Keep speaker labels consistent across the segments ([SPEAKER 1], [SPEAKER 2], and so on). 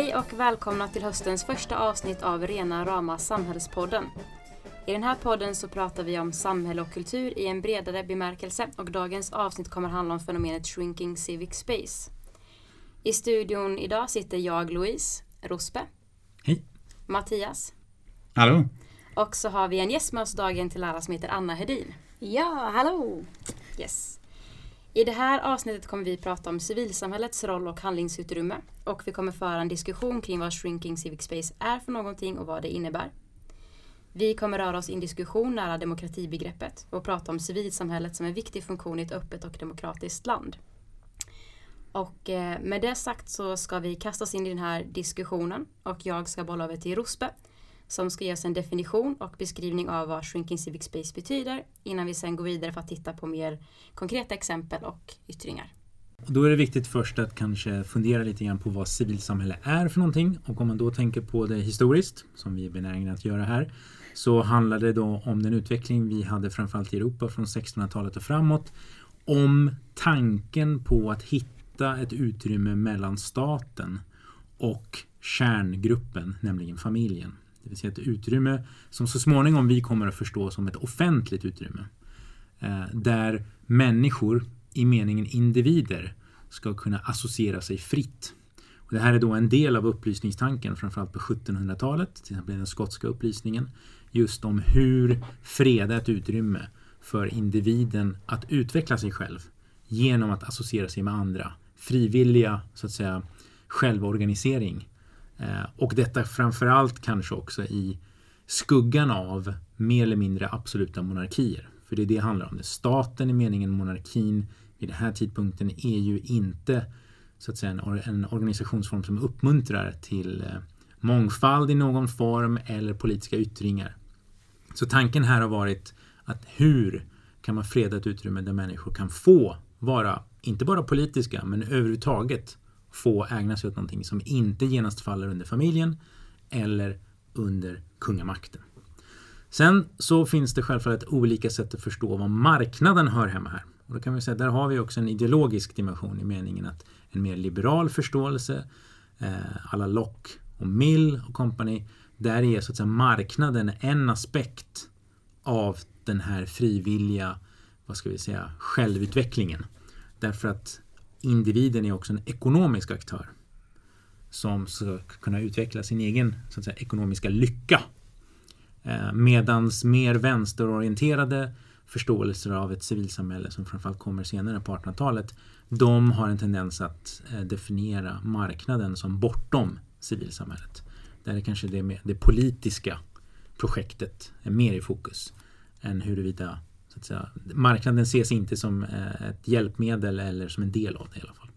[SPEAKER 1] Hej och välkomna till höstens första avsnitt av Rena Rama Samhällspodden. I den här podden så pratar vi om samhälle och kultur i en bredare bemärkelse och dagens avsnitt kommer handla om fenomenet Shrinking Civic Space. I studion idag sitter jag, Louise, Rospe,
[SPEAKER 2] Hej.
[SPEAKER 1] Mattias
[SPEAKER 2] Hallå.
[SPEAKER 1] och så har vi en gäst med oss dagen till ära som heter Anna Hedin.
[SPEAKER 3] Ja, hallå!
[SPEAKER 1] Yes. I det här avsnittet kommer vi prata om civilsamhällets roll och handlingsutrymme och vi kommer föra en diskussion kring vad Shrinking Civic Space är för någonting och vad det innebär. Vi kommer röra oss i en diskussion nära demokratibegreppet och prata om civilsamhället som en viktig funktion i ett öppet och demokratiskt land. Och eh, med det sagt så ska vi kasta oss in i den här diskussionen och jag ska bolla över till Rospe som ska ge oss en definition och beskrivning av vad Shrinking Civic Space betyder innan vi sen går vidare för att titta på mer konkreta exempel och yttringar.
[SPEAKER 2] Då är det viktigt först att kanske fundera lite grann på vad civilsamhälle är för någonting. Och om man då tänker på det historiskt, som vi är benägna att göra här, så handlar det då om den utveckling vi hade framförallt i Europa från 1600-talet och framåt. Om tanken på att hitta ett utrymme mellan staten och kärngruppen, nämligen familjen. Det vill säga ett utrymme som så småningom vi kommer att förstå som ett offentligt utrymme. Eh, där människor i meningen individer ska kunna associera sig fritt. Och det här är då en del av upplysningstanken, framförallt på 1700-talet, till exempel den skotska upplysningen, just om hur freda ett utrymme för individen att utveckla sig själv genom att associera sig med andra. Frivilliga, så att säga, självorganisering. Eh, och detta framförallt kanske också i skuggan av mer eller mindre absoluta monarkier. För det är det det handlar om. Staten i meningen monarkin vid den här tidpunkten är ju inte så att säga en, en organisationsform som uppmuntrar till eh, mångfald i någon form eller politiska yttringar. Så tanken här har varit att hur kan man freda ett utrymme där människor kan få vara, inte bara politiska, men överhuvudtaget få ägna sig åt någonting som inte genast faller under familjen eller under kungamakten. Sen så finns det självfallet olika sätt att förstå vad marknaden hör hemma här. Och då kan vi säga där har vi också en ideologisk dimension i meningen att en mer liberal förståelse, eh, alla Locke och Mill och company, där är så att säga marknaden en aspekt av den här frivilliga, vad ska vi säga, självutvecklingen. Därför att individen är också en ekonomisk aktör som ska kunna utveckla sin egen så att säga, ekonomiska lycka. Eh, medans mer vänsterorienterade förståelser av ett civilsamhälle som framförallt kommer senare på 1800-talet de har en tendens att eh, definiera marknaden som bortom civilsamhället. Där är kanske det, det politiska projektet är mer i fokus än huruvida att säga, marknaden ses inte som eh, ett hjälpmedel eller som en del av det i alla fall.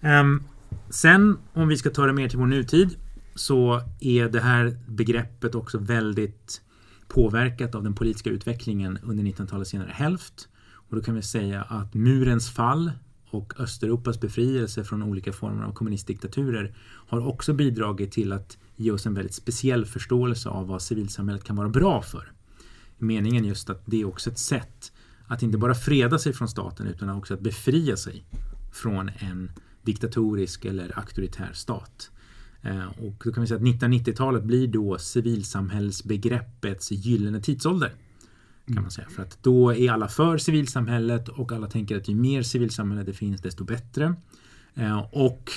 [SPEAKER 2] Ehm, sen om vi ska ta det mer till vår nutid så är det här begreppet också väldigt påverkat av den politiska utvecklingen under 1900-talets senare hälft. Och då kan vi säga att murens fall och Östeuropas befrielse från olika former av kommunistdiktaturer har också bidragit till att ge oss en väldigt speciell förståelse av vad civilsamhället kan vara bra för. Meningen just att det är också ett sätt att inte bara freda sig från staten utan också att befria sig från en diktatorisk eller auktoritär stat. Eh, och då kan vi säga att 1990-talet blir då civilsamhällsbegreppets gyllene tidsålder. Kan man säga. För att då är alla för civilsamhället och alla tänker att ju mer civilsamhälle det finns desto bättre. Eh, och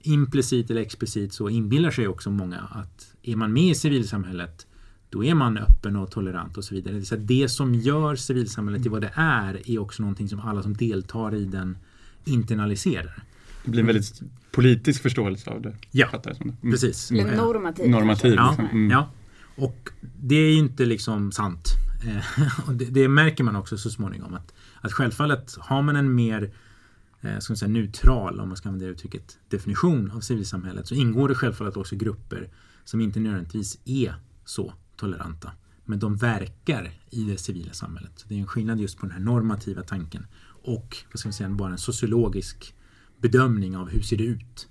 [SPEAKER 2] implicit eller explicit så inbillar sig också många att är man med i civilsamhället då är man öppen och tolerant och så vidare. Så det som gör civilsamhället till vad det är är också någonting som alla som deltar i den internaliserar.
[SPEAKER 4] Det blir en väldigt politisk förståelse av det.
[SPEAKER 2] Ja,
[SPEAKER 4] det.
[SPEAKER 2] Mm. precis.
[SPEAKER 3] Eller normativ.
[SPEAKER 4] Normativ.
[SPEAKER 2] Ja,
[SPEAKER 4] liksom. Mm.
[SPEAKER 2] ja. Och det är ju inte liksom sant. Eh, det, det, märker man också så småningom. Att, att självfallet har man en mer eh, ska man säga, neutral, om man ska använda det uttrycket, definition av civilsamhället så ingår det självfallet också grupper som inte nödvändigtvis är så toleranta. Men de verkar i det civila samhället. Så det är en skillnad just på den här normativa tanken och vad ska man säga, bara en sociologisk bedömning av hur ser det ut.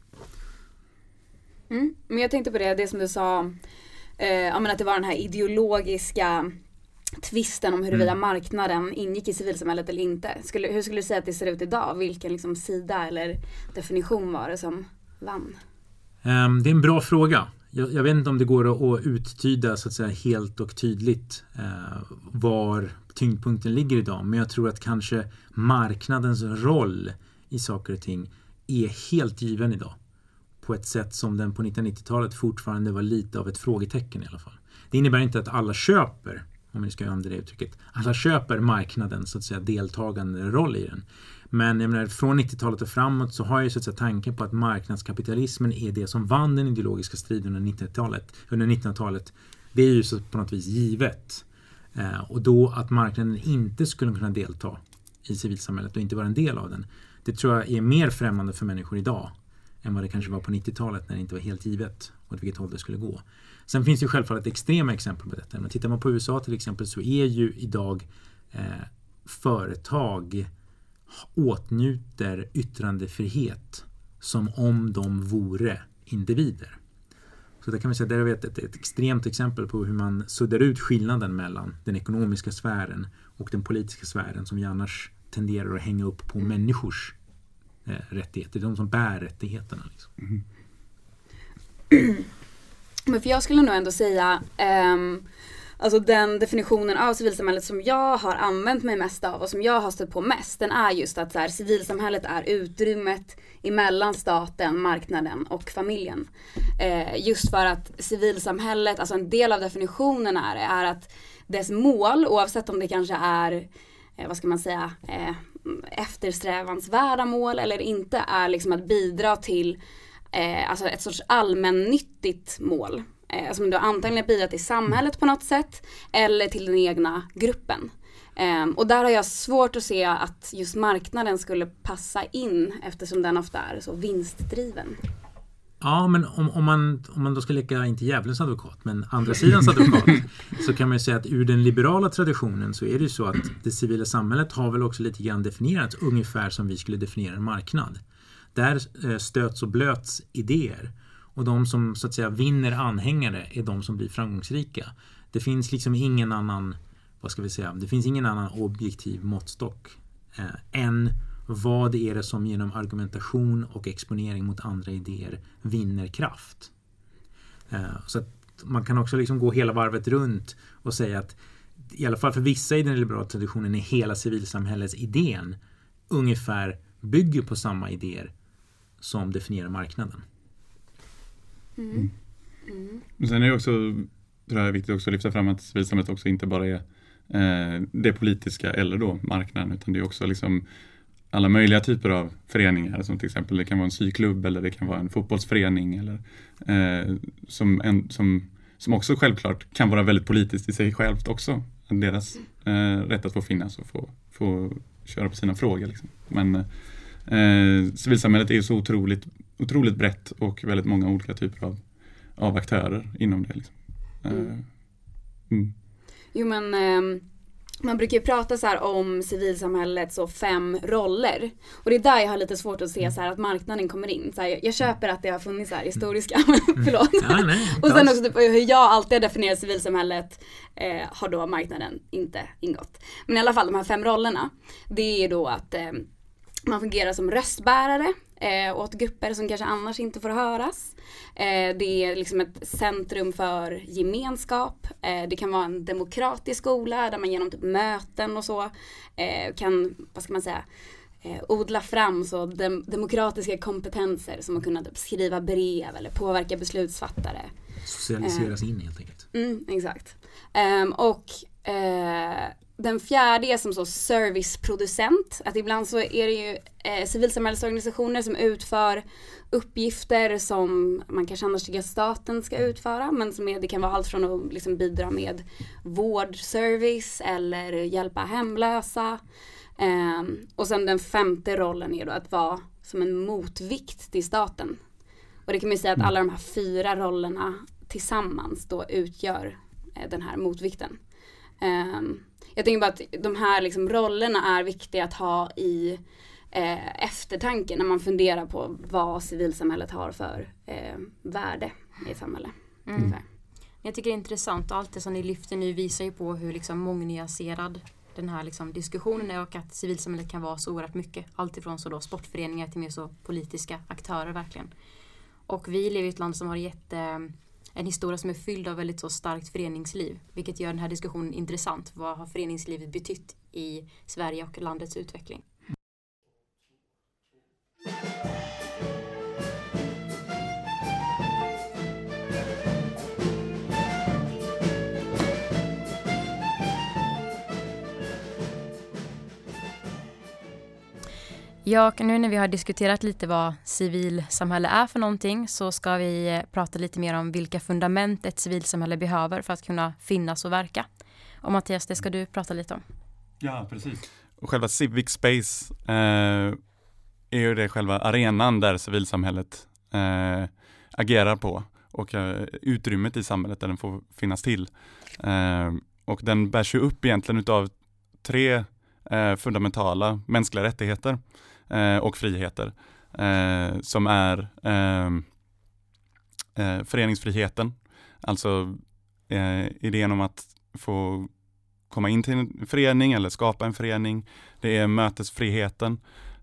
[SPEAKER 3] Mm. Men jag tänkte på det, det som du sa, eh, ja, men att det var den här ideologiska tvisten om huruvida
[SPEAKER 2] Mm.
[SPEAKER 3] marknaden ingick i civilsamhället eller inte. Skulle, hur skulle du säga att det ser ut idag? Vilken liksom sida eller definition var det som vann?
[SPEAKER 2] Ehm, Det är en bra fråga. Jag, jag vet inte om det går att- att uttyda så att säga helt och tydligt eh, var tyngdpunkten ligger idag. Men jag tror att kanske marknadens roll i saker och ting är helt given idag. På ett sätt som den på 1990-talet fortfarande var lite av ett frågetecken i alla fall. Det innebär inte att alla köper, om vi ska använda det uttrycket, alla köper marknadens så att säga deltagande roll i den. Men jag menar, från 90-talet och framåt så har jag ju så att säga tanken på att marknadskapitalismen är det som vann den ideologiska striden under 1900-talet. Under 1900-talet. Det är ju så på något vis givet. Eh, och då att marknaden inte skulle kunna delta i civilsamhället och inte vara en del av den. Det tror jag är mer främmande för människor idag än vad det kanske var på 90-talet när det inte var helt givet åt vilket håll det skulle gå. Sen finns det ju självfallet extrema exempel på detta. Men tittar man på USA till exempel så är ju idag eh, företag åtnjuter yttrandefrihet som om de vore individer. Så där kan vi säga, där har vi ett, ett, ett extremt exempel på hur man suddar ut skillnaden mellan den ekonomiska sfären och den politiska sfären som vi annars tenderar att hänga upp på människors eh, rättigheter. De som bär rättigheterna. Liksom. Mm-hmm.
[SPEAKER 3] Men för jag skulle nog ändå säga um, Alltså den definitionen av civilsamhället som jag har använt mig mest av och som jag har stött på mest den är just att så här, civilsamhället är utrymmet emellan staten, marknaden och familjen. Eh, just för att civilsamhället, alltså en del av definitionen är, är att dess mål, oavsett om det kanske är, eh, vad ska man säga, eh, eftersträvansvärda mål eller inte, är liksom att bidra till eh, alltså ett sorts allmännyttigt mål. Eh, alltså, som då antagligen bidrar till samhället på något sätt eller till den egna gruppen. Eh, och där har jag svårt att se att just marknaden skulle passa in eftersom den ofta är så vinstdriven.
[SPEAKER 2] Ja, men om, om, man, om man då ska leka, inte djävulens advokat, men andra sidans advokat, så kan man ju säga att ur den liberala traditionen så är det ju så att det civila samhället har väl också lite grann definierats ungefär som vi skulle definiera en marknad. Där eh, stöts och blöts idéer. Och de som så att säga vinner anhängare är de som blir framgångsrika. Det finns liksom ingen annan, vad ska vi säga, det finns ingen annan objektiv måttstock eh, än vad är det som genom argumentation och exponering mot andra idéer vinner kraft. Eh, så att man kan också liksom gå hela varvet runt och säga att i alla fall för vissa i den liberala traditionen är hela civilsamhällets idén ungefär bygger på samma idéer som definierar marknaden.
[SPEAKER 3] Mm. Mm.
[SPEAKER 4] mm. Sen är det också tror jag är viktigt också att lyfta fram att civilsamhället också inte bara är eh, det politiska eller då marknaden utan det är också liksom alla möjliga typer av föreningar som till exempel det kan vara en syklubb eller det kan vara en fotbollsförening eller eh, som, en, som, som också självklart kan vara väldigt politiskt i sig självt också. Deras eh, rätt att få finnas och få, få köra på sina frågor. Liksom. Men eh, civilsamhället är så otroligt, otroligt brett och väldigt många olika typer av, av aktörer inom det. Liksom. Eh,
[SPEAKER 3] Mm.
[SPEAKER 4] mm.
[SPEAKER 3] Jo men ehm, man brukar ju prata så här om civilsamhällets så fem roller. Och det är där jag har lite svårt att se så här att marknaden kommer in. Så här, jag, jag köper att det har funnits så här historiska, förlåt.
[SPEAKER 2] Ja, nej,
[SPEAKER 3] Och sen också typ hur jag alltid har definierat civilsamhället eh, har då marknaden inte ingått. Men i alla fall de här fem rollerna. Det är då att eh, man fungerar som röstbärare eh, åt grupper som kanske annars inte får höras. Eh, det är liksom ett centrum för gemenskap. Eh, det kan vara en demokratisk skola där man genom typ möten och så eh, kan, vad ska man säga, eh, odla fram så dem, demokratiska kompetenser som att kunna typ skriva brev eller påverka beslutsfattare.
[SPEAKER 2] Socialiseras in helt enkelt.
[SPEAKER 3] Mm, exakt. Ehm, och eh, den fjärde är som så serviceproducent. Att ibland så är det ju eh, civilsamhällesorganisationer som utför uppgifter som man kanske annars tycker att staten ska utföra. Men som är, det kan vara allt från att liksom bidra med vårdservice eller hjälpa hemlösa. Ehm, och sen den femte rollen är då att vara som en motvikt till staten. Och det kan man säga att alla de här fyra rollerna tillsammans då utgör eh, den här motvikten. Ehm, jag tänker bara att de här liksom rollerna är viktiga att ha i eh, eftertanke när man funderar på vad civilsamhället har för eh, värde i ett samhälle.
[SPEAKER 1] Mm. Jag tycker det är intressant och allt det som ni lyfter nu visar ju på hur liksom mångnyanserad den här liksom diskussionen är och att civilsamhället kan vara så oerhört mycket. Alltifrån så då sportföreningar till mer så politiska aktörer verkligen. Och vi lever i ett land som har jätte, en historia som är fylld av väldigt så starkt föreningsliv. Vilket gör den här diskussionen intressant. Vad har föreningslivet betytt i Sverige och landets utveckling? Ja, nu när vi har diskuterat lite vad civilsamhälle är för någonting så ska vi eh, prata lite mer om vilka fundament ett civilsamhälle behöver för att kunna finnas och verka. Och Mattias, det ska du prata lite om.
[SPEAKER 4] Ja, precis. Och själva Civic Space eh, är ju det själva arenan där civilsamhället eh, agerar på och eh, utrymmet i samhället där den får finnas till. Eh, och den bärs ju upp egentligen utav tre eh, fundamentala mänskliga rättigheter eh, och friheter eh, som är ehm, eh, föreningsfriheten, alltså eh, idén om att få komma in till en förening eller skapa en förening. Det är mötesfriheten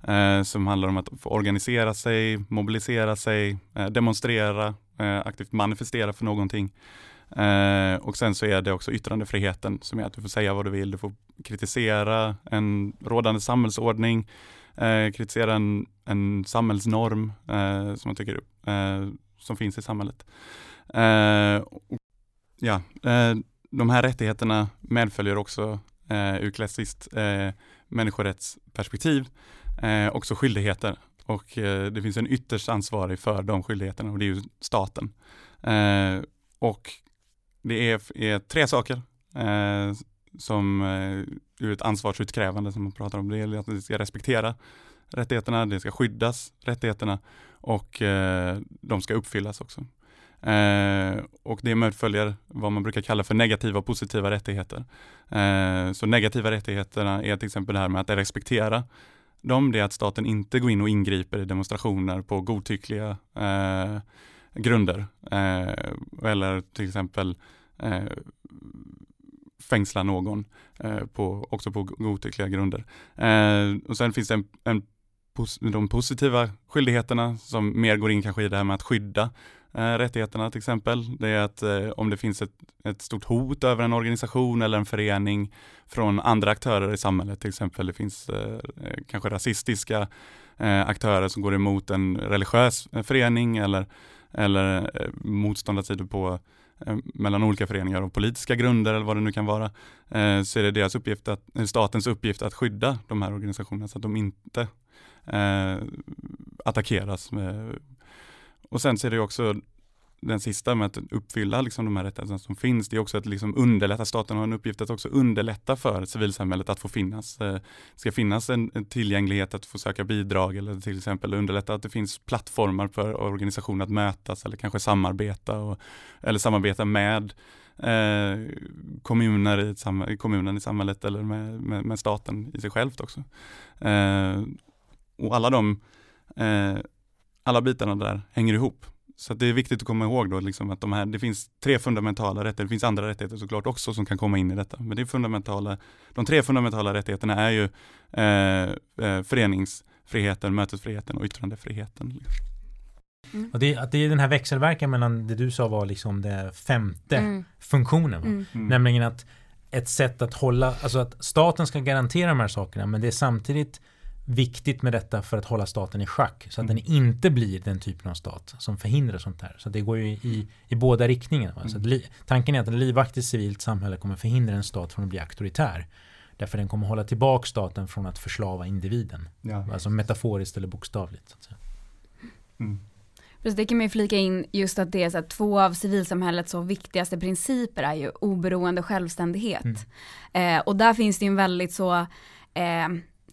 [SPEAKER 4] eh, som handlar om att få organisera sig, mobilisera sig, eh, demonstrera, eh, aktivt manifestera för någonting. Eh, och sen så är det också yttrandefriheten som är att du får säga vad du vill, du får kritisera en rådande samhällsordning, eh, kritisera en, en samhällsnorm eh, som man tycker eh, som finns i samhället. Eh, ja, eh, de här rättigheterna medföljer också eh, ur klassiskt eh, människorättsperspektiv eh, också skyldigheter och eh, det finns en ytterst ansvarig för de skyldigheterna och det är ju staten. Eh, och det är, är tre saker eh, som eh, ur ett ansvarsutkrävande som man pratar om. Det är att vi ska respektera rättigheterna, det ska skyddas rättigheterna och eh, de ska uppfyllas också. Eh, och det medföljer vad man brukar kalla för negativa och positiva rättigheter. Eh, så negativa rättigheterna är till exempel det här med att respektera dem, det är att staten inte går in och ingriper i demonstrationer på godtyckliga eh, grunder. Eh, eller till exempel eh, fängsla någon eh, på, också på godtyckliga grunder. Eh, och sen finns det en, en de positiva skyldigheterna som mer går in kanske i det här med att skydda eh, rättigheterna till exempel. Det är att eh, om det finns ett, ett, stort hot över en organisation eller en förening från andra aktörer i samhället, till exempel det finns eh, eh kanske rasistiska eh, aktörer som går emot en religiös eh, förening eller eller eh, motståndarsidor på eh, Eh, mellan olika föreningar och politiska grunder eller vad det nu kan vara, eh, så är det deras uppgift att, eh, statens uppgift att skydda de här organisationerna så att de inte attackeras. Och sen så är det också den sista med att uppfylla liksom de här rättigheterna som finns, det är också att liksom underlätta, staten har en uppgift att också underlätta för civilsamhället att få finnas. Det eh, ska finnas en, en tillgänglighet att få söka bidrag eller till exempel underlätta att det finns plattformar för organisationer att mötas eller kanske samarbeta och, eller samarbeta med eh, kommuner i kommunen i samhället eller med, med, med staten i sig självt också. Eh, och alla de eh, alla bitarna där hänger ihop. Så det är viktigt att komma ihåg då liksom att de här, det finns tre fundamentala rättigheter, det finns andra rättigheter såklart också som kan komma in i detta. Men det fundamentala, de tre fundamentala rättigheterna är ju eh, eh föreningsfriheten, mötesfriheten och yttrandefriheten.
[SPEAKER 2] Mm. Och det, det är den här växelverkan mellan det du sa var liksom det femte mm. funktionen. Mm. mm. Nämligen att ett sätt att hålla, alltså att staten ska garantera de här sakerna men det är samtidigt viktigt med detta för att hålla staten i schack. Så att mm. den inte blir den typen av stat som förhindrar sånt här. Så det går ju i, i båda riktningarna. Mm. li, tanken är att ett livaktigt civilt samhälle kommer förhindra en stat från att bli auktoritär. Därför den kommer hålla tillbaka staten från att förslava individen. Ja. Alltså metaforiskt eller bokstavligt.
[SPEAKER 3] Mm. Precis, det kan man ju flika in just att det är så att två av civilsamhällets så viktigaste principer är ju oberoende självständighet. Mm. Eh, och där finns det ju en väldigt så eh,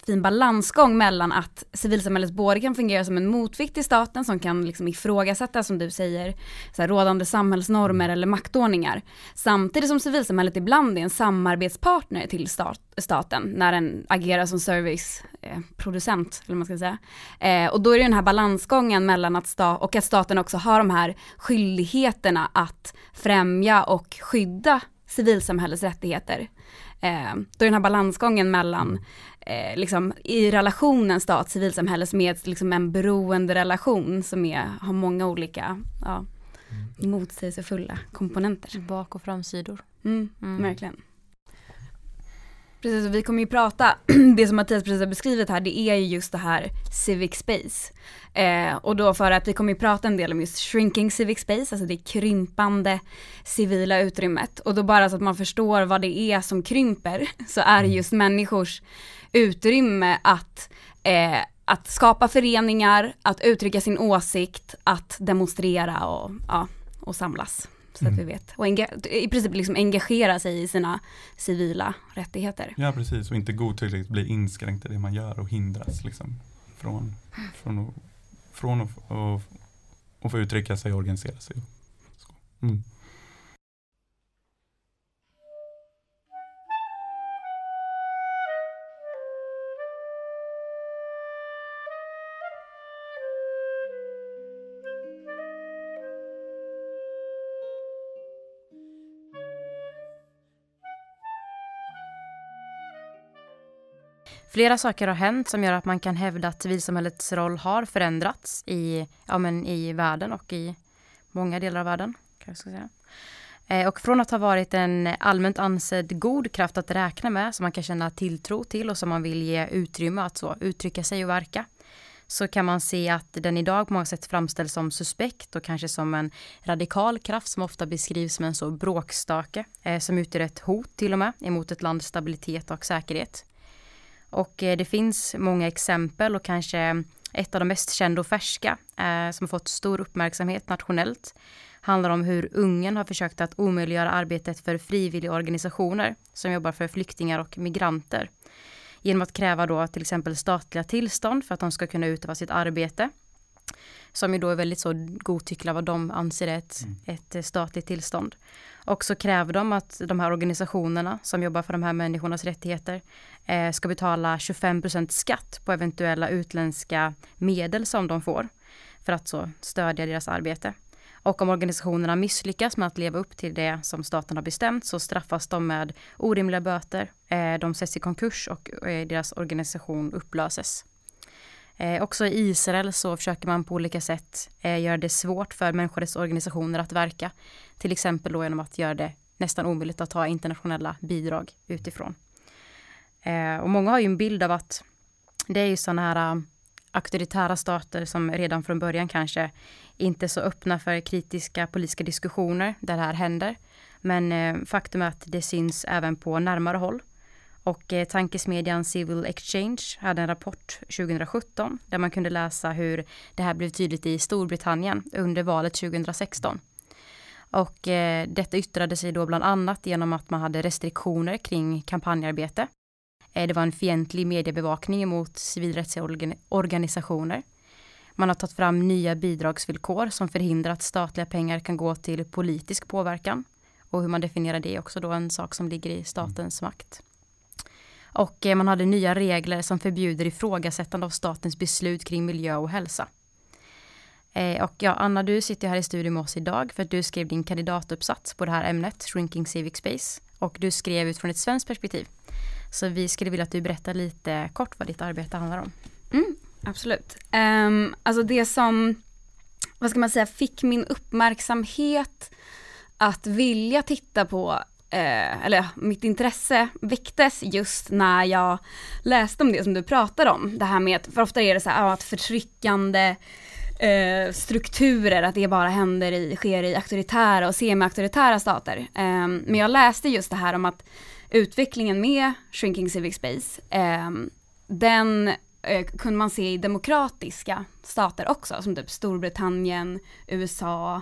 [SPEAKER 3] fin balansgång mellan att civilsamhället både kan fungera som en motvikt till staten som kan liksom ifrågasätta, som du säger, så här, rådande samhällsnormer eller maktordningar. Samtidigt som civilsamhället ibland är en samarbetspartner till stat, staten när den agerar som serviceproducent, eh, eller man ska säga. Eh, och då är det den här balansgången mellan att sta och att staten också har de här skyldigheterna att främja och skydda civilsamhällets rättigheter. Eh, då är den här balansgången mellan eh, liksom, i relationen stat-civilsamhälles med liksom en beroende relation som är, har många olika ja, motsägelsefulla komponenter.
[SPEAKER 1] Bak och framsidor.
[SPEAKER 3] Mm,
[SPEAKER 1] Mm.
[SPEAKER 3] Verkligen. Precis, och vi kommer ju prata, det som Mattias precis har beskrivit här, det är ju just det här civic space. Eh, och då för att vi kommer ju prata en del om just shrinking civic space, alltså det krympande civila utrymmet. Och då bara så att man förstår vad det är som krymper, så är det just människors utrymme att, eh, att skapa föreningar, att uttrycka sin åsikt, att demonstrera och, ja, och samlas. Så att vi vet. Och i princip liksom engagera sig i sina civila rättigheter.
[SPEAKER 4] Ja precis och inte godtyckligt bli inskränkt i det man gör och hindras liksom från, från, att, från att, att, att få uttrycka sig och organisera sig. Mm.
[SPEAKER 1] Flera saker har hänt som gör att man kan hävda att civilsamhällets roll har förändrats i, ja, men i världen och i många delar av världen. Kan jag säga. Eh, och från att ha varit en allmänt ansedd god kraft att räkna med, som man kan känna tilltro till och som man vill ge utrymme att så uttrycka sig och verka, så kan man se att den idag på många sätt framställs som suspekt och kanske som en radikal kraft som ofta beskrivs som en så bråkstake, eh, som utgör ett hot till och med emot ett lands stabilitet och säkerhet. Och eh, det finns många exempel och kanske ett av de mest kända och färska eh, som har fått stor uppmärksamhet nationellt handlar om hur Ungern har försökt att omöjliggöra arbetet för frivilliga organisationer som jobbar för flyktingar och migranter. Genom att kräva då till exempel statliga tillstånd för att de ska kunna utöva sitt arbete. Som ju då är väldigt så godtyckliga vad de anser är ett, ett eh, statligt tillstånd. Och så kräver de att de här organisationerna som jobbar för de här människornas rättigheter eh, ska betala 25% skatt på eventuella utländska medel som de får för att så stödja deras arbete. Och om organisationerna misslyckas med att leva upp till det som staten har bestämt så straffas de med orimliga böter. Eh, de sätts i konkurs och eh, deras organisation upplöses. Eh, också i Israel så försöker man på olika sätt eh, göra det svårt för människorättsorganisationer att verka. Till exempel då genom att göra det nästan omöjligt att ta internationella bidrag utifrån. Eh, och många har ju en bild av att det är ju sådana här eh, auktoritära stater som redan från början kanske inte är så öppna för kritiska politiska diskussioner där det här händer. Men eh, faktum är att det syns även på närmare håll. Och eh, tankesmedjan Civil Exchange hade en rapport 2017 där man kunde läsa hur det här blev tydligt i Storbritannien under valet 2016. Och eh, detta yttrade sig då bland annat genom att man hade restriktioner kring kampanjarbete. Eh, det var en fientlig mediebevakning mot civilrättsorganisationer. Man har tagit fram nya bidragsvillkor som förhindrar att statliga pengar kan gå till politisk påverkan. Och hur man definierar det är också då en sak som ligger i statens makt. Och eh, man hade nya regler som förbjuder ifrågasättande av statens beslut kring miljö och hälsa. Eh, och ja, Anna, du sitter här i studion med oss idag för att du skrev din kandidatuppsats på det här ämnet, Shrinking Civic Space. Och du skrev utifrån ett svenskt perspektiv. Så vi skulle vilja att du berättar lite kort vad ditt arbete handlar om.
[SPEAKER 3] Mm, absolut. Um, alltså det som, vad ska man säga, fick min uppmärksamhet att vilja titta på, eh, eller mitt intresse väcktes just när jag läste om det som du pratar om. Det här med, att- för ofta är det så här, ja, att förtryckande eh, strukturer, att det bara händer i, sker i auktoritära och semi-auktoritära stater. Eh, men jag läste just det här om att utvecklingen med Shrinking Civic Space, ehm, den eh, kunde man se i demokratiska stater också, som typ Storbritannien, USA,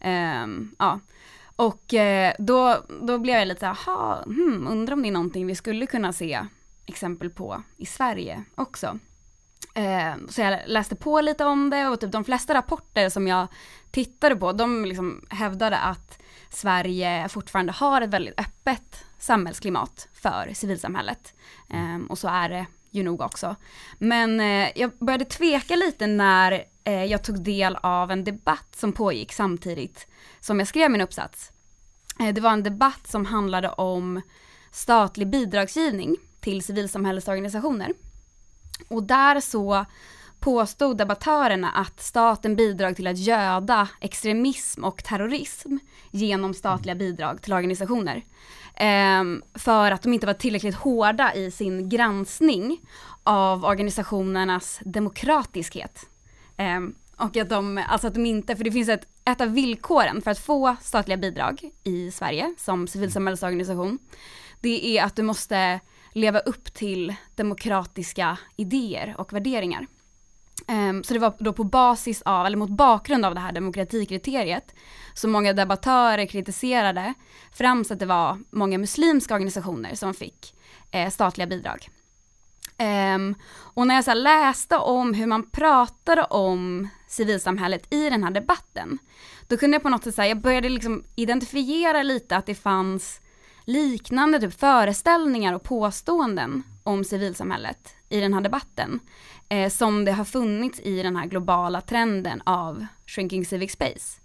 [SPEAKER 3] ehm, ja. Och eh, då, då blev jag lite såhär, "Jaha, hmm, undrar om det är någonting vi skulle kunna se exempel på i Sverige också. Eh, så jag läste på lite om det och typ de flesta rapporter som jag tittade på, de liksom hävdade att Sverige fortfarande har ett väldigt öppet samhällsklimat för civilsamhället. Eh, och så är det ju nog också. Men eh, jag började tveka lite när eh, jag tog del av en debatt som pågick samtidigt som jag skrev min uppsats. Eh, det var en debatt som handlade om statlig bidragsgivning till civilsamhällesorganisationer. Och där så påstod debattörerna att staten bidrar till att göda extremism och terrorism genom statliga bidrag till organisationer. Ehm, för att de inte var tillräckligt hårda i sin granskning av organisationernas demokratiskhet. Ehm, och att de, alltså att de inte, för det finns ett, ett av villkoren för att få statliga bidrag i Sverige som civilsamhällesorganisation, det är att du måste leva upp till demokratiska idéer och värderingar. Um, så det var då på basis av, eller mot bakgrund av det här demokratikriteriet, som många debattörer kritiserade, främst att det var många muslimska organisationer som fick eh, statliga bidrag. Um, och när jag så läste om hur man pratade om civilsamhället i den här debatten, då kunde jag på något sätt säga, jag började liksom identifiera lite att det fanns liknande typ föreställningar och påståenden om civilsamhället i den här debatten eh, som det har funnits i den här globala trenden av shrinking civic space.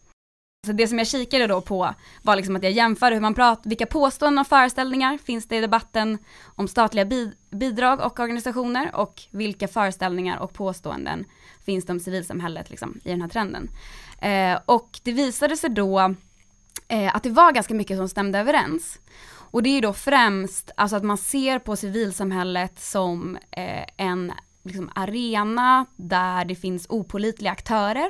[SPEAKER 3] Så det som jag kikade då på var liksom att jag jämförde hur man pratar, vilka påståenden och föreställningar finns det i debatten om statliga bi bidrag och organisationer och vilka föreställningar och påståenden finns det om civilsamhället liksom, i den här trenden. Eh, och det visade sig då eh, att det var ganska mycket som stämde överens. Och det är då främst alltså att man ser på civilsamhället som eh, en liksom, arena där det finns opolitliga aktörer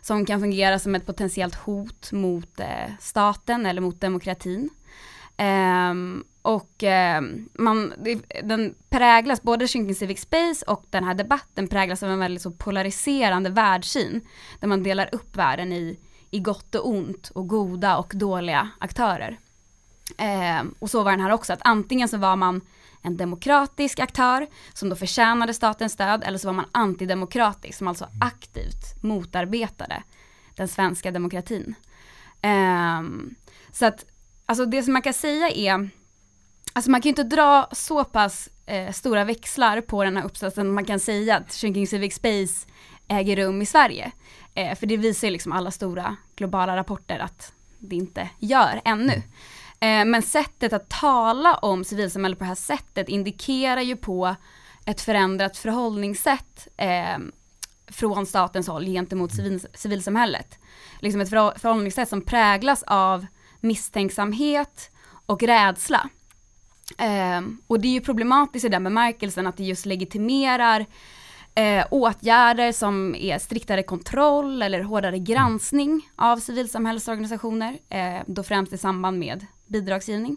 [SPEAKER 3] som kan fungera som ett potentiellt hot mot eh, staten eller mot demokratin. Um, och um, man, den präglas, både Shrinking Civic Space och den här debatten präglas av en väldigt så polariserande världssyn. Där man delar upp världen i, i gott och ont och goda och dåliga aktörer. Um, och så var den här också, att antingen så var man en demokratisk aktör som då förtjänade statens stöd eller så var man antidemokratisk som alltså aktivt motarbetade den svenska demokratin. Så att, alltså det som man kan säga är, alltså man kan ju inte dra så pass eh, stora växlar på den här uppsatsen man kan säga att Shrinking Civic Space äger rum i Sverige. Eh, för det visar ju liksom alla stora globala rapporter att det inte gör ännu. Eh, men sättet att tala om civilsamhället på det här sättet indikerar ju på ett förändrat förhållningssätt eh, från statens håll gentemot civil, civilsamhället. Liksom ett förhållningssätt som präglas av misstänksamhet och rädsla. Eh, och det är ju problematiskt i den bemärkelsen att det just legitimerar eh, åtgärder som är striktare kontroll eller hårdare granskning av civilsamhällesorganisationer, eh, då främst i samband med bidragsgivning.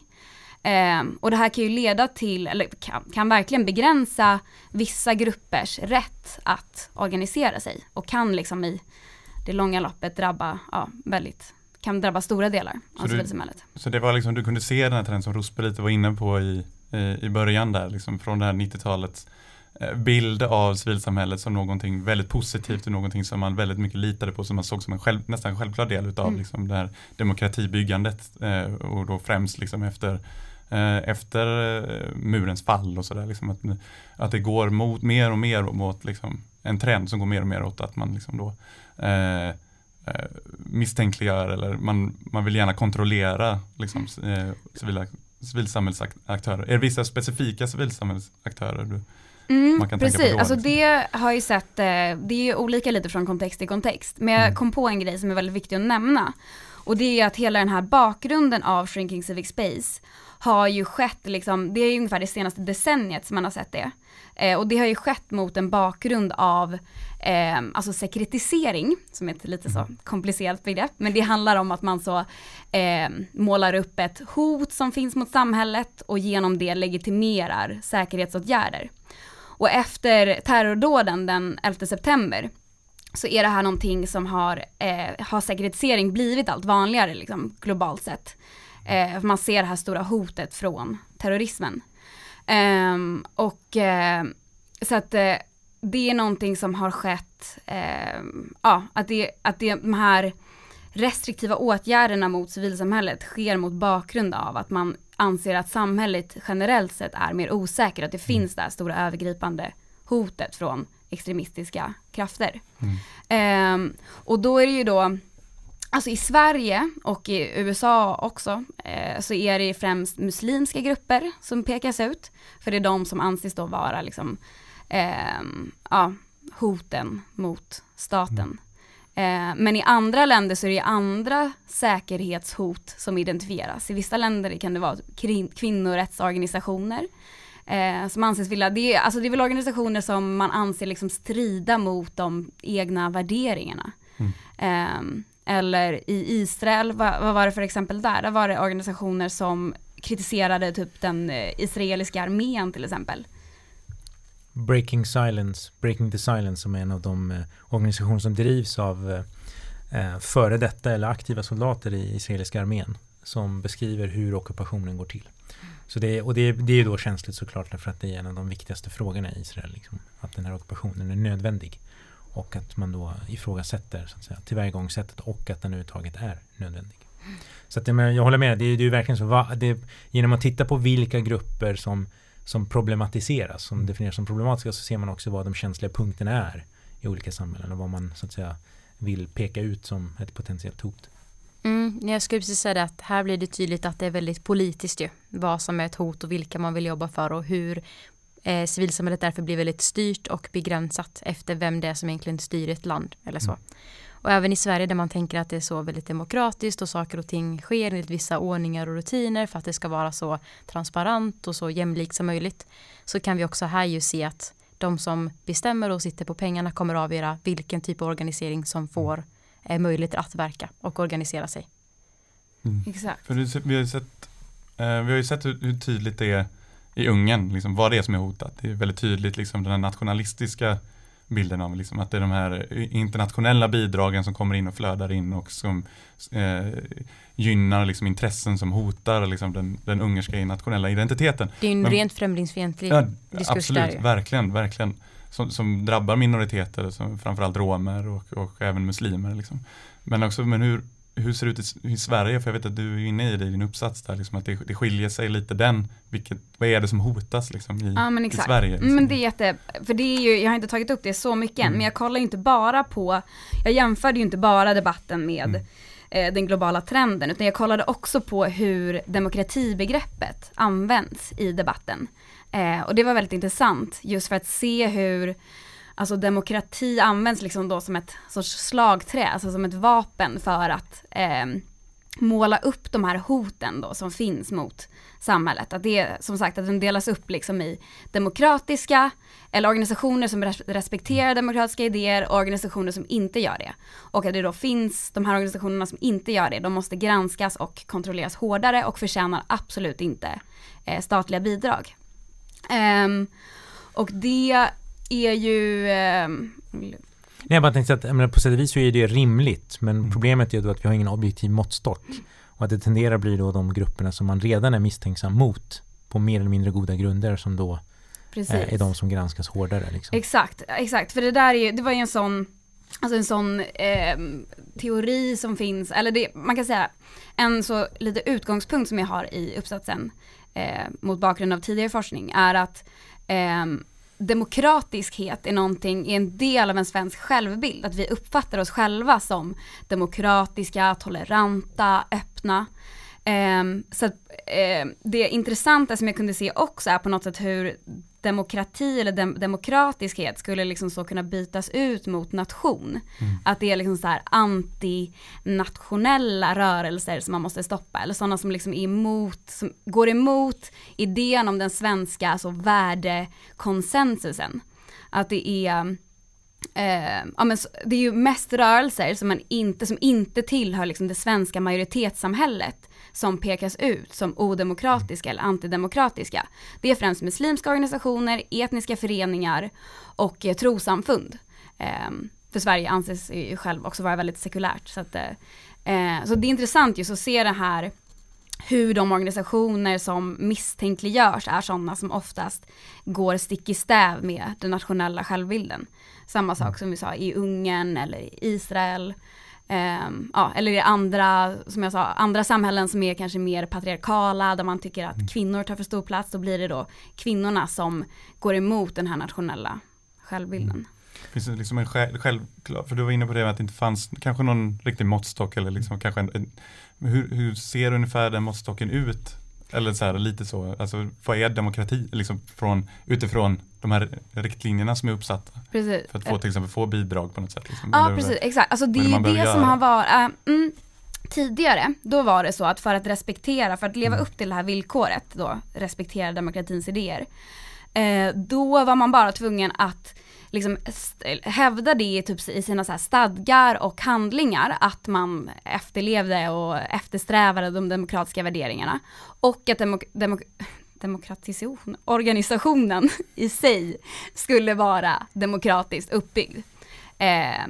[SPEAKER 3] Eh, och det här kan ju leda till, eller kan, kan, verkligen begränsa vissa gruppers rätt att organisera sig och kan liksom i det långa loppet drabba, ja, väldigt, kan drabba stora delar av civilsamhället.
[SPEAKER 4] Så det var liksom, du kunde se den här trenden som Rospe lite var inne på i, i, i början där, liksom från det här 90-talets eh, bild av civilsamhället som någonting väldigt positivt och någonting som man väldigt mycket litade på som man såg som en själv, nästan självklar del utav mm. liksom det här demokratibyggandet eh, och då främst liksom efter Eh, efter eh, murens fall och sådär. Liksom att, att det går mot, mer och mer mot liksom, en trend som går mer och mer åt att man liksom då eh, eh, misstänkliggör eller man, man vill gärna kontrollera liksom, eh, civila, civilsamhällsaktörer. Är det vissa specifika civilsamhällsaktörer du
[SPEAKER 3] Mm, man kan precis, tänka på då, alltså liksom? det har ju sett, det är ju olika lite från kontext till kontext. Men jag mm. kom på en grej som är väldigt viktig att nämna. Och det är att hela den här bakgrunden av Shrinking Civic Space har ju skett, liksom, det är ungefär det senaste decenniet som man har sett det. Eh, och det har ju skett mot en bakgrund av eh, alltså sekretisering, som är ett lite så mm. komplicerat begrepp, men det handlar om att man så eh, målar upp ett hot som finns mot samhället och genom det legitimerar säkerhetsåtgärder. Och efter terrordåden den 11 september så är det här någonting som har, eh, har säkerhetisering blivit allt vanligare liksom, globalt sett. Eh, man ser det här stora hotet från terrorismen. Ehm, och eh, så att eh, det är någonting som har skett, ehm, ja, att det, att det, de här restriktiva åtgärderna mot civilsamhället sker mot bakgrund av att man anser att samhället generellt sett är mer osäkert, att det finns det här stora övergripande hotet från extremistiska krafter. Ehm, och då är det ju då, alltså i Sverige och i USA också, eh, så är det främst muslimska grupper som pekas ut. För det är de som anses då vara liksom, ehm, ja, hoten mot staten. Eh, men i andra länder så är det andra säkerhetshot som identifieras. I vissa länder kan det vara kvin- kvinnorättsorganisationer eh, som anses vilja, det är, alltså det är väl organisationer som man anser liksom strida mot de egna värderingarna. Eh, eller i Israel, vad, vad var det för exempel där? Där var det organisationer som kritiserade typ den eh, israeliska armén till exempel.
[SPEAKER 2] Breaking Silence, Breaking the Silence som är en av de eh, organisationer som drivs av eh, eh, före detta eller aktiva soldater i israeliska armén som beskriver hur ockupationen går till. Så det, och det, det är ju då känsligt såklart därför att det är en av de viktigaste frågorna i Israel. Liksom, att den här ockupationen är nödvändig. Och att man då ifrågasätter så att säga, tillvägagångssättet och att den överhuvudtaget är nödvändig. Så att, jag, jag håller med, det är, det är ju verkligen så. Va, det, genom att titta på vilka grupper som, som problematiseras, som definieras som problematiska, så ser man också vad de känsliga punkterna är i olika samhällen och vad man så att säga vill peka ut som ett potentiellt hot.
[SPEAKER 1] Mm, jag skulle precis säga det att här blir det tydligt att det är väldigt politiskt ju. Vad som är ett hot och vilka man vill jobba för och hur eh, civilsamhället därför blir väldigt styrt och begränsat efter vem det är som egentligen styr ett land eller så.
[SPEAKER 2] Mm.
[SPEAKER 1] Och även i Sverige där man tänker att det är så väldigt demokratiskt och saker och ting sker enligt vissa ordningar och rutiner för att det ska vara så transparent och så jämlikt som möjligt. Så kan vi också här ju se att de som bestämmer och sitter på pengarna kommer avgöra vilken typ av organisering som får eh, möjlighet att verka och organisera sig.
[SPEAKER 3] Exakt.
[SPEAKER 4] För vi har ju sett, eh, vi har ju sett hur, hur tydligt det är i Ungern, liksom, vad det är som är hotat. Det är väldigt tydligt liksom, den här nationalistiska bilden av liksom, att det är de här internationella bidragen som kommer in och flödar in och som eh, gynnar liksom, intressen som hotar liksom, den, den ungerska nationella identiteten.
[SPEAKER 1] Det är ju en
[SPEAKER 4] Men-
[SPEAKER 1] rent främlingsfientlig
[SPEAKER 4] Ja,
[SPEAKER 1] diskurs
[SPEAKER 4] absolut,
[SPEAKER 1] där
[SPEAKER 4] verkligen, verkligen. Som, som drabbar minoriteter, som framförallt romer och, och även muslimer. Liksom. Men också, men hur, hur ser det ut i, i Sverige? För jag vet att du är inne i det i din uppsats där, liksom, att det, det skiljer sig lite den, vilket, vad är det som hotas liksom, i,
[SPEAKER 3] Ja
[SPEAKER 4] i. Sverige? Liksom?
[SPEAKER 3] Men det är jätte, för det är ju, jag har inte tagit upp det så mycket än,
[SPEAKER 4] Mm.
[SPEAKER 3] men jag kollar ju inte bara på, jag jämförde ju inte bara debatten med
[SPEAKER 4] Mm.
[SPEAKER 3] eh, den globala trenden, utan jag kollade också på hur demokratibegreppet används i debatten. Eh, och det var väldigt intressant, just för att se hur Alltså demokrati används liksom då som ett sorts slagträ, alltså som ett vapen för att eh, måla upp de här hoten då som finns mot samhället. Att det är som sagt att den delas upp liksom i demokratiska, eller organisationer som respekterar demokratiska idéer och organisationer som inte gör det. Och att det då finns de här organisationerna som inte gör det, de måste granskas och kontrolleras hårdare och förtjänar absolut inte eh, statliga bidrag. Um, och det är ju, ehm,
[SPEAKER 2] Nej, jag bara tänkte att menar, på sätt och vis så är det rimligt men
[SPEAKER 4] Mm.
[SPEAKER 2] problemet är då att vi har ingen objektiv måttstock och att det tenderar att bli då de grupperna som man redan är misstänksam mot på mer eller mindre goda grunder som då
[SPEAKER 3] precis.
[SPEAKER 2] eh, är de som granskas hårdare. Liksom.
[SPEAKER 3] Exakt, exakt. För det där är ju, det var ju en sån, alltså en sån eh, teori som finns, eller det, man kan säga en så lite utgångspunkt som jag har i uppsatsen eh, mot bakgrund av tidigare forskning är att eh, demokratiskhet är någonting, är en del av en svensk självbild, att vi uppfattar oss själva som demokratiska, toleranta, öppna. Eh, så att, eh, det intressanta som jag kunde se också är på något sätt hur demokrati eller dem, demokratiskhet skulle liksom så kunna bytas ut mot nation. Att det är liksom så här antinationella rörelser som man måste stoppa eller sådana som liksom är emot, som går emot idén om den svenska alltså värdekonsensusen. Att det är Eh, ja, men det är ju mest rörelser som, man inte, som inte tillhör liksom det svenska majoritetssamhället som pekas ut som odemokratiska eller antidemokratiska. Det är främst muslimska organisationer, etniska föreningar och eh, trosamfund. Eh, för Sverige anses ju själv också vara väldigt sekulärt. Så, att, eh, eh, så det är intressant just att se det här hur de organisationer som misstänkliggörs är sådana som oftast går stick i stäv med den nationella självbilden. Samma sak som vi sa i Ungern eller i Israel. Um, ja, eller i andra, som jag sa, andra samhällen som är kanske mer patriarkala, där man tycker att kvinnor tar för stor plats, då blir det då kvinnorna som går emot den här nationella självbilden.
[SPEAKER 4] Finns det liksom en självklar, för du var inne på det att det inte fanns kanske någon riktig måttstock eller liksom kanske en, en hur, hur ser ungefär den måttstocken ut? Eller så här, lite så, alltså vad är demokrati liksom från, utifrån de här riktlinjerna som är uppsatta?
[SPEAKER 3] Precis.
[SPEAKER 4] För att få till exempel få bidrag på något sätt. Liksom,
[SPEAKER 3] ja precis, exakt. Alltså det är det, det som har varit, äh, mm, tidigare, då var det så att för att respektera, för att leva mm. upp till det här villkoret då, respektera demokratins idéer, eh, då var man bara tvungen att liksom hävda det typ i sina så stadgar och handlingar att man efterlevde och eftersträvade de demokratiska värderingarna. Och att demok demok demokratisation, organisationen i sig skulle vara demokratiskt uppbyggd. Eh,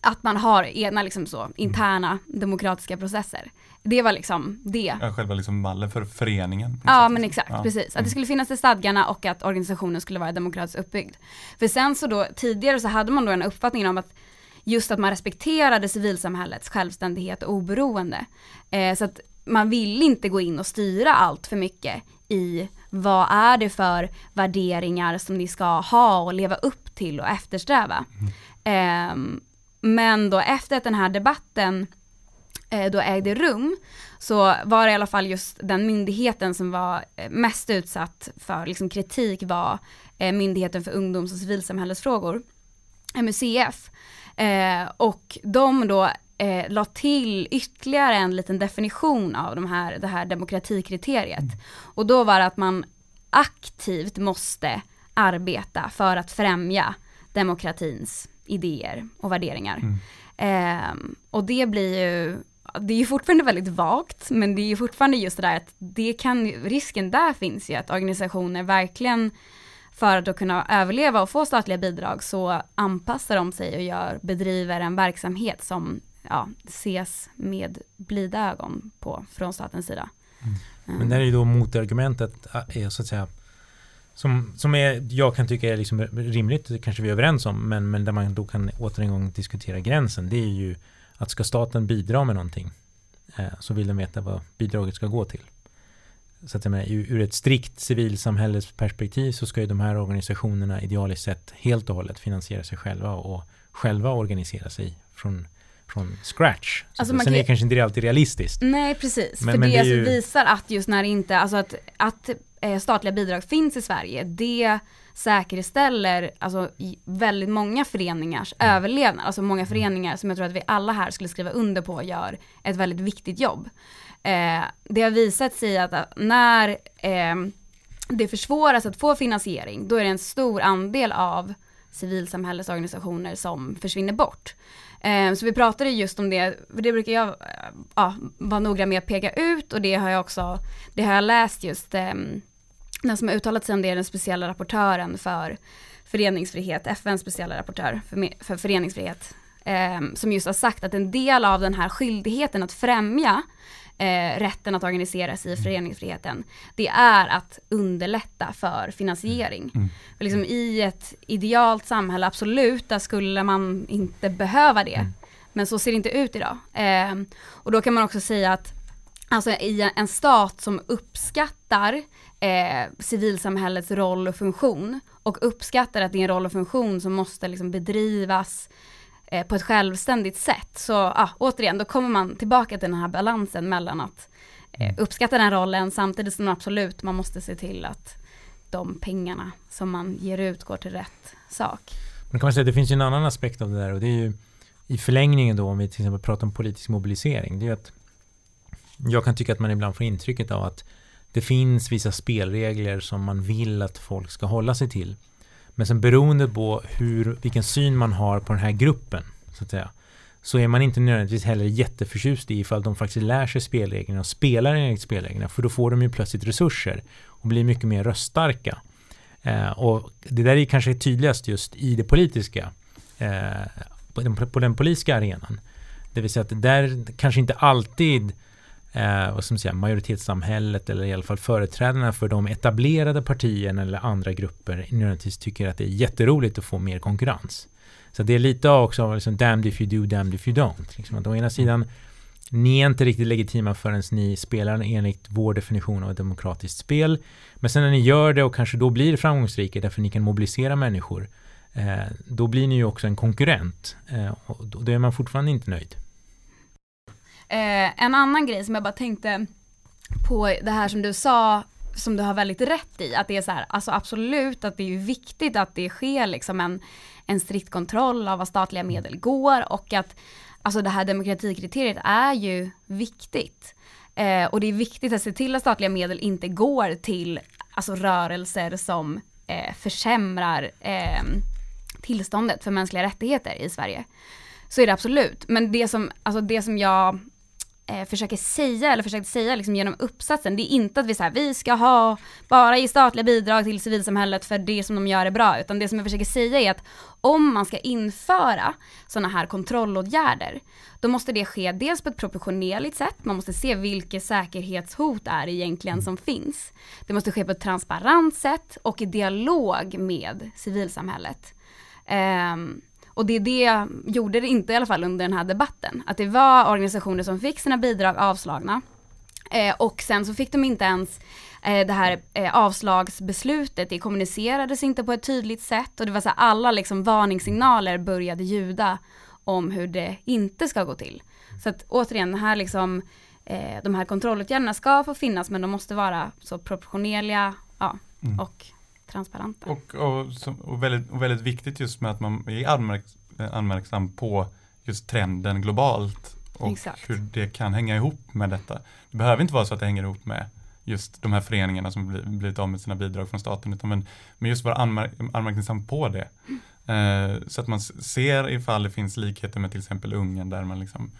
[SPEAKER 3] att man har egna liksom så, interna demokratiska processer. Det var liksom det.
[SPEAKER 4] Ja, själva liksom mallen för föreningen.
[SPEAKER 3] Ja men exakt, ja. precis. Att det mm. skulle finnas i stadgarna och att organisationen skulle vara demokratiskt uppbyggd. För sen så då, tidigare så hade man då en uppfattning om att just att man respekterade civilsamhällets självständighet och oberoende. Eh, så att man vill inte gå in och styra allt för mycket i vad är det för värderingar som ni ska ha och leva upp till och eftersträva. Mm. Eh, men då efter att den här debatten då ägde rum så var det i alla fall just den myndigheten som var eh, mest utsatt för liksom, kritik var eh, Myndigheten för ungdoms och civilsamhällesfrågor, MUCF. Eh, och de då eh, la till ytterligare en liten definition av de här, det här demokratikriteriet. Mm. Och då var det att man aktivt måste arbeta för att främja demokratins idéer och värderingar. Mm. Eh, och det blir ju, det är ju fortfarande väldigt vagt, men det är ju fortfarande just det där att det kan, risken där finns ju att organisationer verkligen för att då kunna överleva och få statliga bidrag så anpassar de sig och gör, bedriver en verksamhet som ja, ses med blida ögon på från statens sida.
[SPEAKER 2] Mm. Mm. Men det är ju då motargumentet, är så att säga som, som är, jag kan tycka är liksom rimligt, det kanske vi är överens om, men, men där man då kan åter en gång diskutera gränsen, det är ju att ska staten bidra med någonting eh, så vill de veta vad bidraget ska gå till. Så att jag menar, ur ett strikt civilsamhällesperspektiv så ska ju de här organisationerna idealiskt sett helt och hållet finansiera sig själva och själva organisera sig från från scratch. Alltså sen kan, är det kanske inte alltid realistiskt.
[SPEAKER 3] Nej precis, men, för men det, det ju... visar att just när inte, alltså att, att statliga bidrag finns i Sverige, det säkerställer alltså, väldigt många föreningars mm. överlevnad. Alltså många föreningar som jag tror att vi alla här skulle skriva under på gör ett väldigt viktigt jobb. Eh, det har visat sig att när eh, det försvåras att få finansiering, då är det en stor andel av civilsamhällesorganisationer som försvinner bort. Eh, så vi pratade just om det, för det brukar jag eh, ja, vara noga med att peka ut och det har jag också, det har jag läst just, eh, den som har uttalat sig om det är den speciella rapportören för föreningsfrihet, FNs speciella rapportör för, för föreningsfrihet, eh, som just har sagt att en del av den här skyldigheten att främja eh, rätten att organisera sig i föreningsfriheten, det är att underlätta för finansiering. Mm. För liksom I ett idealt samhälle, absolut, där skulle man inte behöva det. Mm. Men så ser det inte ut idag. Eh, och då kan man också säga att Alltså i en stat som uppskattar eh, civilsamhällets roll och funktion och uppskattar att det är en roll och funktion som måste liksom bedrivas eh, på ett självständigt sätt. Så ah, återigen, då kommer man tillbaka till den här balansen mellan att eh, mm. uppskatta den rollen samtidigt som absolut man måste se till att de pengarna som man ger ut går till rätt sak.
[SPEAKER 2] Men kan man säga, det finns ju en annan aspekt av det där och det är ju i förlängningen då om vi till exempel pratar om politisk mobilisering. Det är att jag kan tycka att man ibland får intrycket av att det finns vissa spelregler som man vill att folk ska hålla sig till. Men sen beroende på hur, vilken syn man har på den här gruppen så att säga, så är man inte nödvändigtvis heller jätteförtjust i ifall de faktiskt lär sig spelreglerna och spelar enligt spelreglerna för då får de ju plötsligt resurser och blir mycket mer röststarka. Eh, och det där är kanske tydligast just i det politiska eh, på, den, på den politiska arenan. Det vill säga att där kanske inte alltid eh, vad ska man säga, majoritetssamhället eller i alla fall företrädarna för de etablerade partierna eller andra grupper nödvändigtvis tycker att det är jätteroligt att få mer konkurrens. Så det är lite också av liksom damned if you do, damned if you don't. Liksom att å ena sidan, ni är inte riktigt legitima förrän ni spelar enligt vår definition av ett demokratiskt spel. Men sen när ni gör det och kanske då blir framgångsrika därför ni kan mobilisera människor, eh, då blir ni ju också en konkurrent. Eh, och då är man fortfarande inte nöjd.
[SPEAKER 3] Eh, en annan grej som jag bara tänkte på det här som du sa som du har väldigt rätt i, att det är så här, alltså absolut att det är viktigt att det sker liksom en, en strikt kontroll av vad statliga medel går och att alltså det här demokratikriteriet är ju viktigt. Eh, och det är viktigt att se till att statliga medel inte går till alltså rörelser som eh, försämrar eh, tillståndet för mänskliga rättigheter i Sverige. Så är det absolut. Men det som, alltså det som jag eh, försöker säga, eller försökte säga liksom genom uppsatsen, det är inte att vi säger vi ska ha, bara ge statliga bidrag till civilsamhället för det som de gör är bra, utan det som jag försöker säga är att om man ska införa sådana här kontrollåtgärder, då måste det ske dels på ett proportionerligt sätt, man måste se vilket säkerhetshot är egentligen som finns. Det måste ske på ett transparent sätt och i dialog med civilsamhället. Um, och det det gjorde det inte i alla fall under den här debatten. Att det var organisationer som fick sina bidrag avslagna. Eh, och sen så fick de inte ens eh, det här eh, avslagsbeslutet, det kommunicerades inte på ett tydligt sätt och det var så här, alla liksom varningssignaler började ljuda om hur det inte ska gå till. Så att återigen, här liksom, eh, de här kontrollåtgärderna ska få finnas men de måste vara så proportionerliga ja, mm. och transparenta.
[SPEAKER 4] Och, och, och, väldigt, och väldigt viktigt just med att man är anmärk, anmärksam på just trenden globalt och Exakt. hur det kan hänga ihop med detta. Det behöver inte vara så att det hänger ihop med just de här föreningarna som blivit av med sina bidrag från staten, utan men, men just vara anmärk, anmärksam på det. Eh, så att man ser ifall det finns likheter med till exempel Ungern där man liksom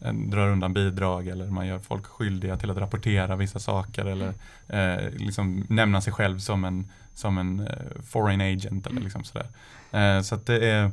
[SPEAKER 4] eh, drar undan bidrag eller man gör folk skyldiga till att rapportera vissa saker eller eh, liksom nämna sig själv som en som en uh, foreign agent eller liksom sådär. Uh, så att det är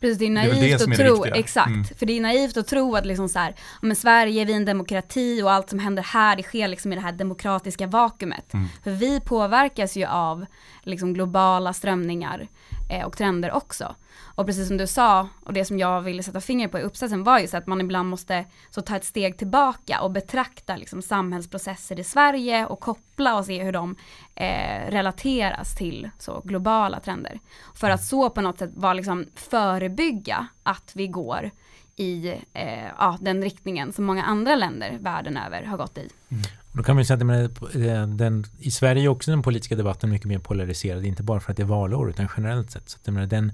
[SPEAKER 3] Precis, det är naivt det är att tro, exakt, mm. för det är naivt att tro att liksom så här, men Sverige, vi är en demokrati och allt som händer här, det sker liksom i det här demokratiska vakuumet. Mm. För vi påverkas ju av liksom globala strömningar eh, och trender också. Och precis som du sa, och det som jag ville sätta fingret på i uppsatsen var ju så att man ibland måste så ta ett steg tillbaka och betrakta liksom samhällsprocesser i Sverige och koppla och se hur de eh, relateras till så globala trender. För att så på något sätt vara liksom förebygga att vi går i eh, ja, den riktningen som många andra länder världen över har gått i.
[SPEAKER 2] Mm. Då kan man ju säga att den, eh, den, i Sverige är också den politiska debatten mycket mer polariserad, inte bara för att det är valår utan generellt sett. Så att, den,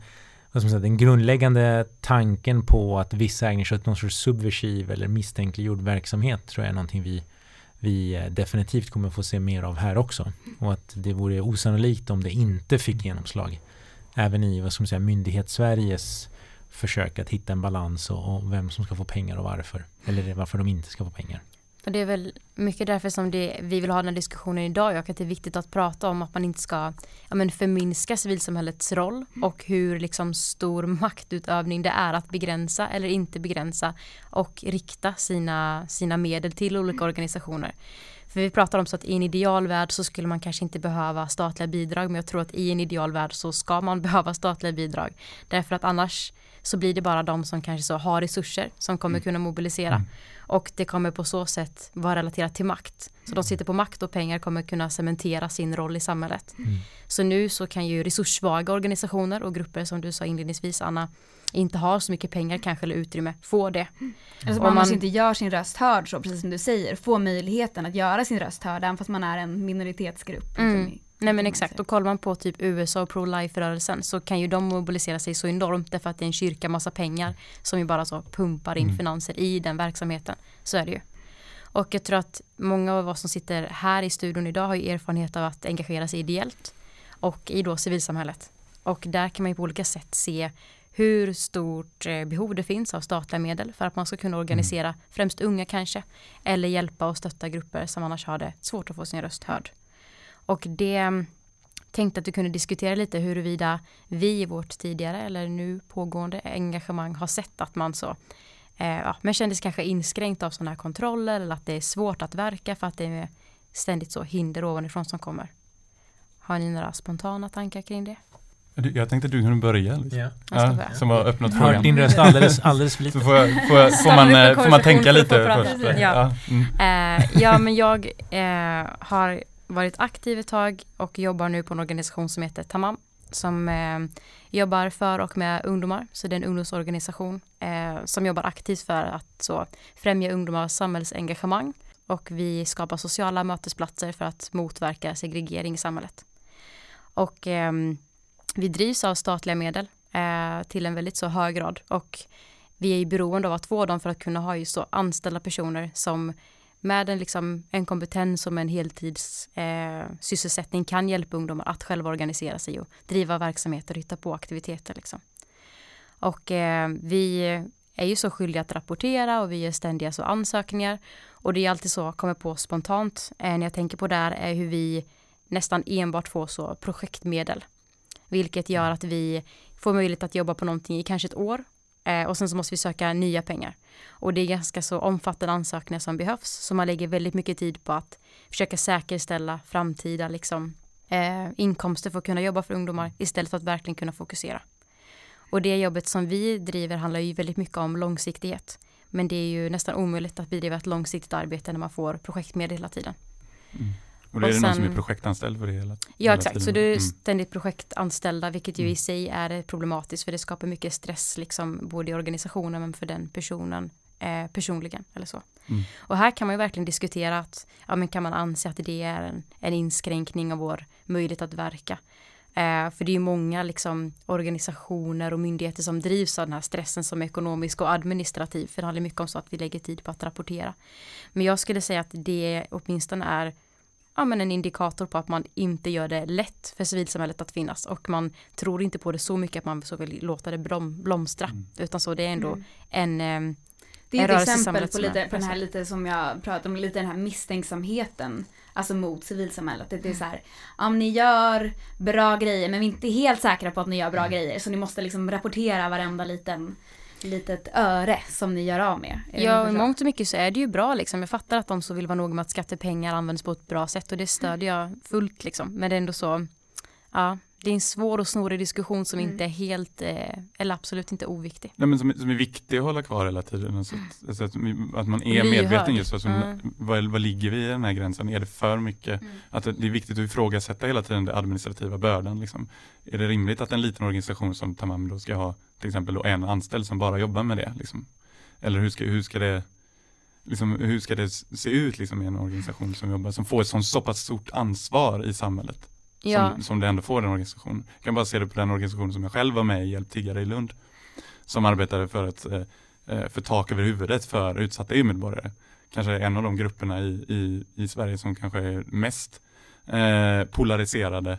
[SPEAKER 2] vad ska man säga, den grundläggande tanken på att vissa ägnar sig åt någon sorts subversiv eller misstänkliggjord verksamhet tror jag är någonting vi, vi eh, definitivt kommer få se mer av här också. Och att det vore osannolikt om det inte fick genomslag. Även i vad ska man säga, myndighets-Sveriges försök att hitta en balans och, och, vem som ska få pengar och varför. Eller varför de inte ska få pengar.
[SPEAKER 1] Och det är väl mycket därför som det, vi vill ha den här diskussionen idag och att det är viktigt att prata om att man inte ska ja, men förminska civilsamhällets roll och hur liksom stor maktutövning det är att begränsa eller inte begränsa och rikta sina, sina medel till olika organisationer. För vi pratar om så att i en idealvärld så skulle man kanske inte behöva statliga bidrag men jag tror att i en idealvärld så ska man behöva statliga bidrag. Därför att annars så blir det bara de som kanske så har resurser som kommer mm. kunna mobilisera. Mm. Och det kommer på så sätt vara relaterat till makt. Så de sitter på makt och pengar kommer kunna cementera sin roll i samhället. Mm. Så nu så kan ju resurssvaga organisationer och grupper som du sa inledningsvis Anna inte har så mycket pengar kanske eller utrymme få det.
[SPEAKER 3] Mm. Alltså man, man inte gör sin röst hörd så precis som du säger, få möjligheten att göra sin röst hörd även fast man är en minoritetsgrupp. Liksom,
[SPEAKER 1] mm. Nej men exakt och kollar man på typ USA och pro-life-rörelsen så kan ju de mobilisera sig så enormt därför att det är en kyrka massa pengar som ju bara så pumpar in mm. finanser i den verksamheten. Så är det ju. Och jag tror att många av oss som sitter här i studion idag har ju erfarenhet av att engagera sig ideellt och i då civilsamhället. Och där kan man ju på olika sätt se hur stort eh, behov det finns av statliga medel för att man ska kunna organisera mm. främst unga kanske eller hjälpa och stötta grupper som annars har det svårt att få sin röst hörd. Och det mm, tänkte att du kunde diskutera lite huruvida vi i vårt tidigare eller nu pågående engagemang har sett att man så Eh, ja, men kändes kanske inskränkt av sådana här kontroller eller att det är svårt att verka för att det är ständigt så hinder ovanifrån som kommer. Har ni några spontana tankar kring det?
[SPEAKER 4] Jag tänkte att du kunde börja. Liksom.
[SPEAKER 2] Ja.
[SPEAKER 4] Ja, som har öppnat
[SPEAKER 2] Jag har hört
[SPEAKER 4] frågan.
[SPEAKER 2] din röst alldeles, alldeles för
[SPEAKER 4] Så
[SPEAKER 2] lite.
[SPEAKER 4] får, jag, får, jag, får, man, eh, får man tänka lite först?
[SPEAKER 1] prata. Ja.
[SPEAKER 4] Mm.
[SPEAKER 1] Eh, ja, men jag eh, har varit aktiv ett tag och jobbar nu på en organisation som heter Tamam som eh, jobbar för och med ungdomar. Så det är en ungdomsorganisation eh, som jobbar aktivt för att så, främja ungdomars samhällsengagemang och vi skapar sociala mötesplatser för att motverka segregering i samhället. Och eh, vi drivs av statliga medel eh, till en väldigt så hög grad och vi är ju beroende av att få dem för att kunna ha just så anställda personer som med en, liksom, en kompetens och med en heltids eh, sysselsättning kan hjälpa ungdomar att själva organisera sig och driva verksamheter och hitta på aktiviteter. Liksom. Och eh, vi är ju så skyldiga att rapportera och vi gör ständiga så ansökningar och det är alltid så kommer på spontant eh, när jag tänker på det här är hur vi nästan enbart får så projektmedel vilket gör att vi får möjlighet att jobba på någonting i kanske ett år eh, och sen så måste vi söka nya pengar och det är ganska så omfattande ansökningar som behövs så man lägger väldigt mycket tid på att försöka säkerställa framtida liksom, eh, inkomster för att kunna jobba för ungdomar istället för att verkligen kunna fokusera. Och det jobbet som vi driver handlar ju väldigt mycket om långsiktighet. Men det är ju nästan omöjligt att bedriva ett långsiktigt arbete när man får projektmedel hela tiden. Mm.
[SPEAKER 4] Och det är
[SPEAKER 1] Och
[SPEAKER 4] det någon som
[SPEAKER 1] sen-
[SPEAKER 4] är projektanställd för det hela
[SPEAKER 1] Ja
[SPEAKER 4] hela
[SPEAKER 1] exakt, så
[SPEAKER 4] tiden?
[SPEAKER 1] du är
[SPEAKER 4] Mm.
[SPEAKER 1] ständigt projektanställda vilket ju
[SPEAKER 4] Mm.
[SPEAKER 1] i sig är problematiskt för det skapar mycket stress liksom både i organisationen men för den personen eh, personligen eller så.
[SPEAKER 4] Mm.
[SPEAKER 1] Och här kan man ju verkligen diskutera att ja, men kan man anse att det är en, en inskränkning av vår möjlighet att verka. Eh, för det är ju många liksom, organisationer och myndigheter som drivs av den här stressen som är ekonomisk och administrativ. För det handlar mycket om så att vi lägger tid på att rapportera. Men jag skulle säga att det åtminstone är ja, men en indikator på att man inte gör det lätt för civilsamhället att finnas och man tror inte på det så mycket att man så vill låta det blom, blomstra
[SPEAKER 4] Mm.
[SPEAKER 1] utan så det är ändå
[SPEAKER 3] Mm.
[SPEAKER 1] en eh,
[SPEAKER 3] Det är ett exempel på, lite, på den här lite som jag pratade om, lite den här misstänksamheten. Alltså mot civilsamhället. Det är så här, om ni gör bra grejer men vi är inte helt säkra på att ni gör bra grejer. Så ni måste liksom rapportera varenda liten litet öre som ni gör av med.
[SPEAKER 1] Ja, i mångt och mycket så är det ju bra liksom. Jag fattar att de så vill vara noga med att skattepengar används på ett bra sätt och det stödjer jag fullt liksom. Men det är ändå så, ja, det är en svår och snorig diskussion som
[SPEAKER 3] Mm.
[SPEAKER 1] inte är helt, eh, eller absolut inte oviktig.
[SPEAKER 4] Nej, men som, som är viktig att hålla kvar hela tiden. Alltså att, alltså att, att man är
[SPEAKER 1] Lyhörd.
[SPEAKER 4] medveten just alltså,
[SPEAKER 1] Mm.
[SPEAKER 4] vad, vad ligger vi i den här gränsen? Är det för mycket?
[SPEAKER 3] Mm.
[SPEAKER 4] Att det är viktigt att ifrågasätta hela tiden den administrativa bördan. Liksom. Är det rimligt att en liten organisation som Tamam då ska ha till exempel en anställd som bara jobbar med det? Liksom? Eller hur ska, hur ska det Liksom, hur ska det se ut liksom, i en organisation som jobbar, som får ett sånt, så pass stort ansvar i samhället?
[SPEAKER 1] Ja,
[SPEAKER 4] som, som det ändå får en organisation. Jag kan bara se det på den organisation som jag själv var med i, Hjälp tiggare i Lund. Som arbetade för, ett, eh, eh, för tak över huvudet för utsatta EU-medborgare. Kanske en av de grupperna i, i, i Sverige som kanske är mest eh, polariserade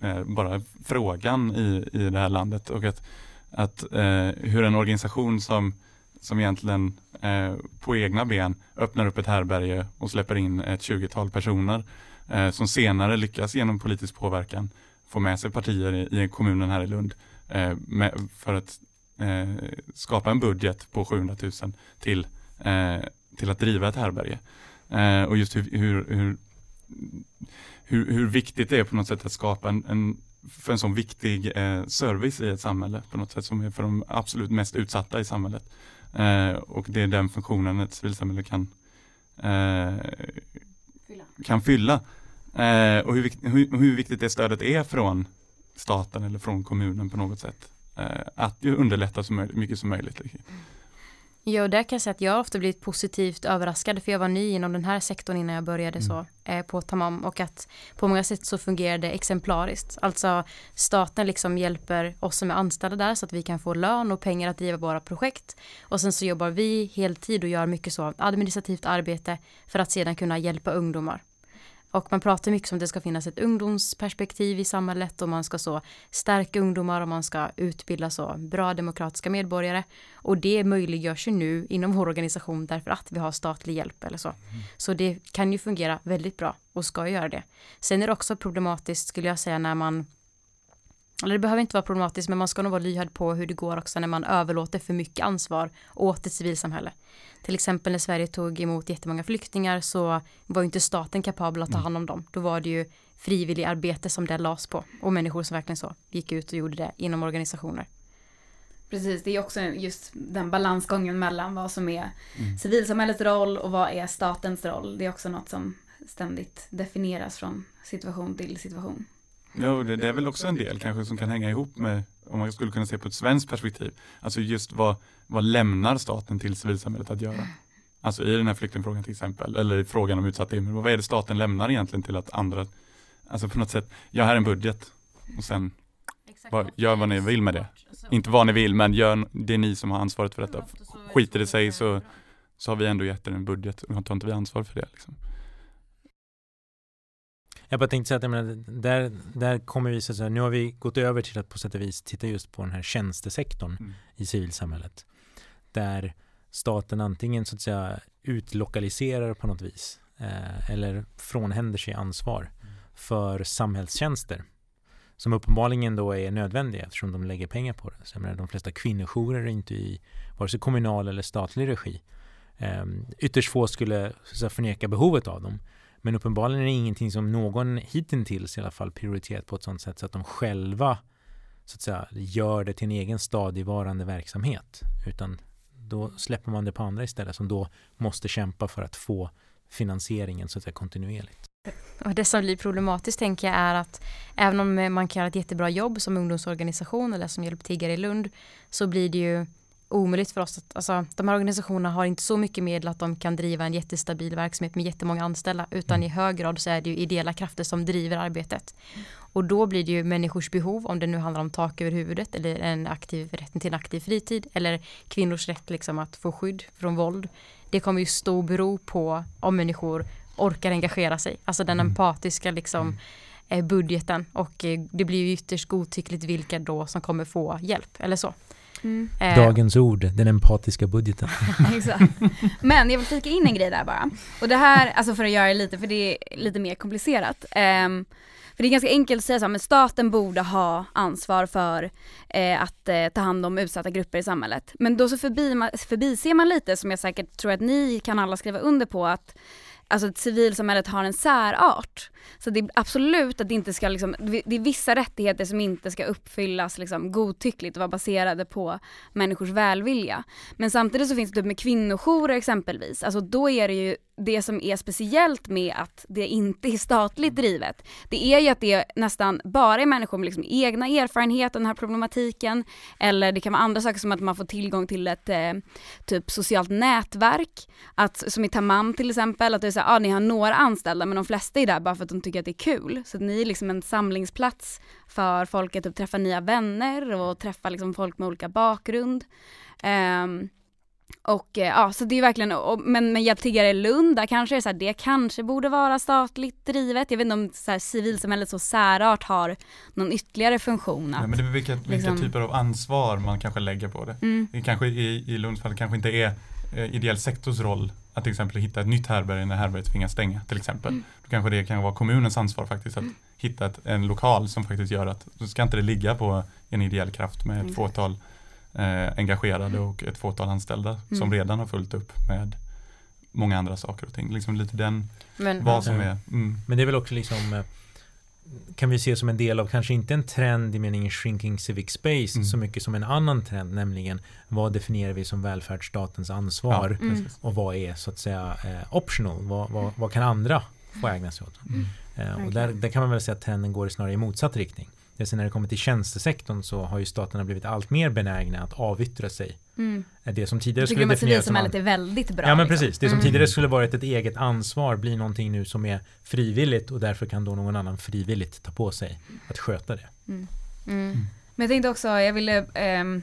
[SPEAKER 4] eh, bara frågan i, i det här landet. Och att, att eh, hur en organisation som, som egentligen eh, på egna ben öppnar upp ett härberge och släpper in ett 20-tal personer eh, som senare lyckas genom politisk påverkan få med sig partier i, i kommunen här i Lund eh, med, för att eh, skapa en budget på 700 000 till, eh, till att driva ett härberge. Eh, och just hur, hur, hur, hur, hur viktigt det är på något sätt att skapa en, en för en sån viktig eh, service i ett samhälle på något sätt som är för de absolut mest utsatta i samhället. Eh, och det är den funktionen ett civilsamhälle kan, eh,
[SPEAKER 3] Fylla.
[SPEAKER 4] kan fylla. Eh, och hur, hur, hur viktigt det stödet är från staten eller från kommunen på något sätt. Eh, att underlätta så möjligt, mycket som möjligt. Liksom.
[SPEAKER 1] Ja, och där kan jag säga att jag har ofta blivit positivt överraskad för jag var ny inom den här sektorn innan jag började så eh, på Tamam och att på många sätt så fungerar det exemplariskt. Alltså staten liksom hjälper oss som är anställda där så att vi kan få lön och pengar att driva våra projekt och sen så jobbar vi heltid och gör mycket så administrativt arbete för att sedan kunna hjälpa ungdomar. Och man pratar mycket om att det ska finnas ett ungdomsperspektiv i samhället och man ska så stärka ungdomar och man ska utbilda så bra demokratiska medborgare. Och det möjliggörs ju nu inom vår organisation därför att vi har statlig hjälp eller så. Så det kan ju fungera väldigt bra och ska göra det. Sen är det också problematiskt skulle jag säga när man eller det behöver inte vara problematiskt, men man ska nog vara lyhörd på hur det går också när man överlåter för mycket ansvar åt ett civilsamhälle. Till exempel när Sverige tog emot jättemånga flyktingar så var ju inte staten kapabel att ta hand om dem. Då var det ju frivillig arbete som det lades på och människor som verkligen så gick ut och gjorde det inom organisationer.
[SPEAKER 3] Precis, det är också just den balansgången mellan vad som är mm. civilsamhällets roll och vad är statens roll. Det är också något som ständigt definieras från situation till situation.
[SPEAKER 4] Ja, det, det är väl också en del kanske som kan hänga ihop med, om man skulle kunna se på ett svenskt perspektiv, alltså just vad, vad lämnar staten till civilsamhället att göra? Alltså i den här flyktingfrågan till exempel, eller i frågan om utsatta invandrare, vad är det staten lämnar egentligen till att andra, alltså på något sätt, jag har en budget och sen var, gör vad ni vill med det. Inte vad ni vill, men gör, det är ni som har ansvaret för detta. Skiter det sig så, så har vi ändå gett er en budget och tar inte vi ansvar för det. Liksom.
[SPEAKER 2] Jag bara tänkte säga att jag menar, där, där kommer vi, så säga, nu har vi gått över till att på sätt och vis titta just på den här tjänstesektorn mm. i civilsamhället. Där staten antingen så att säga utlokaliserar på något vis eh, eller frånhänder sig ansvar mm. för samhällstjänster som uppenbarligen då är nödvändiga eftersom de lägger pengar på det. Så jag menar, de flesta kvinnojourer är inte i vare sig kommunal eller statlig regi. Eh, ytterst få skulle så att säga, förneka behovet av dem. Men uppenbarligen är det ingenting som någon hittills i alla fall prioriterat på ett sådant sätt så att de själva så att säga gör det till en egen stadigvarande verksamhet. Utan då släpper man det på andra istället som då måste kämpa för att få finansieringen så att säga kontinuerligt.
[SPEAKER 1] Och det som blir problematiskt tänker jag är att även om man kan göra ett jättebra jobb som ungdomsorganisation eller som hjälptiggare i Lund så blir det ju omöjligt för oss att, alltså de här organisationerna har inte så mycket medel att de kan driva en jättestabil verksamhet med jättemånga anställda utan mm. i hög grad så är det ju ideella krafter som driver arbetet. Och då blir det ju människors behov, om det nu handlar om tak över huvudet eller en aktiv, rätten till en aktiv fritid eller kvinnors rätt liksom att få skydd från våld. Det kommer ju stå bero på om människor orkar engagera sig, alltså den mm. empatiska liksom mm. Eh, budgeten och eh, det blir ju ytterst godtyckligt vilka då som kommer få hjälp eller så.
[SPEAKER 2] Mm. Eh. Dagens ord, den empatiska budgeten.
[SPEAKER 3] Exakt. Men jag vill flika in en grej där bara. Och det här, alltså för att göra det lite, för det är lite mer komplicerat. Um, för det är ganska enkelt att säga så här, men staten borde ha ansvar för eh, att eh, ta hand om utsatta grupper i samhället. Men då så förbi, förbiser man lite, som jag säkert tror att ni kan alla skriva under på, att alltså civilsamhället har en särart. Så det är absolut att det inte ska liksom, det är vissa rättigheter som inte ska uppfyllas liksom godtyckligt och vara baserade på människors välvilja. Men samtidigt så finns det typ med kvinnojourer exempelvis, alltså då är det ju det som är speciellt med att det inte är statligt drivet, det är ju att det nästan bara är människor med liksom egna erfarenheter av den här problematiken, eller det kan vara andra saker som att man får tillgång till ett eh, typ socialt nätverk, att, som i Tamam till exempel, att det är så här, ah, ni har några anställda men de flesta är där bara för att de tycker att det är kul. Så ni är liksom en samlingsplats för folk att typ träffa nya vänner och träffa liksom folk med olika bakgrund. Um, och eh, ja, så det är verkligen, och, men, men jag tiggare Lund, där kanske det är så här, det kanske borde vara statligt drivet. Jag vet inte om så här, civilsamhället och särart har någon ytterligare funktion.
[SPEAKER 4] Att, ja, men det är vilka, vilka liksom, typer av ansvar man kanske lägger på det. Mm. det kanske i, i Lunds fall kanske inte är eh, ideell sektors roll att till exempel hitta ett nytt härbärge när härbärget tvingas stänga till exempel. Mm. Då kanske det kan vara kommunens ansvar faktiskt att mm. hitta ett, en lokal som faktiskt gör att, då ska inte det ligga på en ideell kraft med ett mm. fåtal eh, engagerade och ett fåtal anställda mm. som redan har fullt upp med många andra saker och ting. Liksom lite den, Men, vad som är.
[SPEAKER 2] Mm. Men det är väl också liksom eh, kan vi se som en del av kanske inte en trend i meningen shrinking civic space mm. så mycket som en annan trend nämligen vad definierar vi som välfärdsstatens ansvar ja, mm. och vad är så att säga eh, optional vad, vad, vad, kan andra få ägna sig åt mm. eh, och där, där, kan man väl säga att trenden går snarare i motsatt riktning det när det kommer till tjänstesektorn så har ju staterna blivit allt mer benägna att avyttra sig. Mm. Det som tidigare skulle definieras
[SPEAKER 3] som... är väldigt bra.
[SPEAKER 2] Ja men liksom. precis. Det som mm. tidigare skulle varit ett eget ansvar blir någonting nu som är frivilligt och därför kan då någon annan frivilligt ta på sig att sköta det. Mm.
[SPEAKER 3] mm. Men jag tänkte också, jag ville um,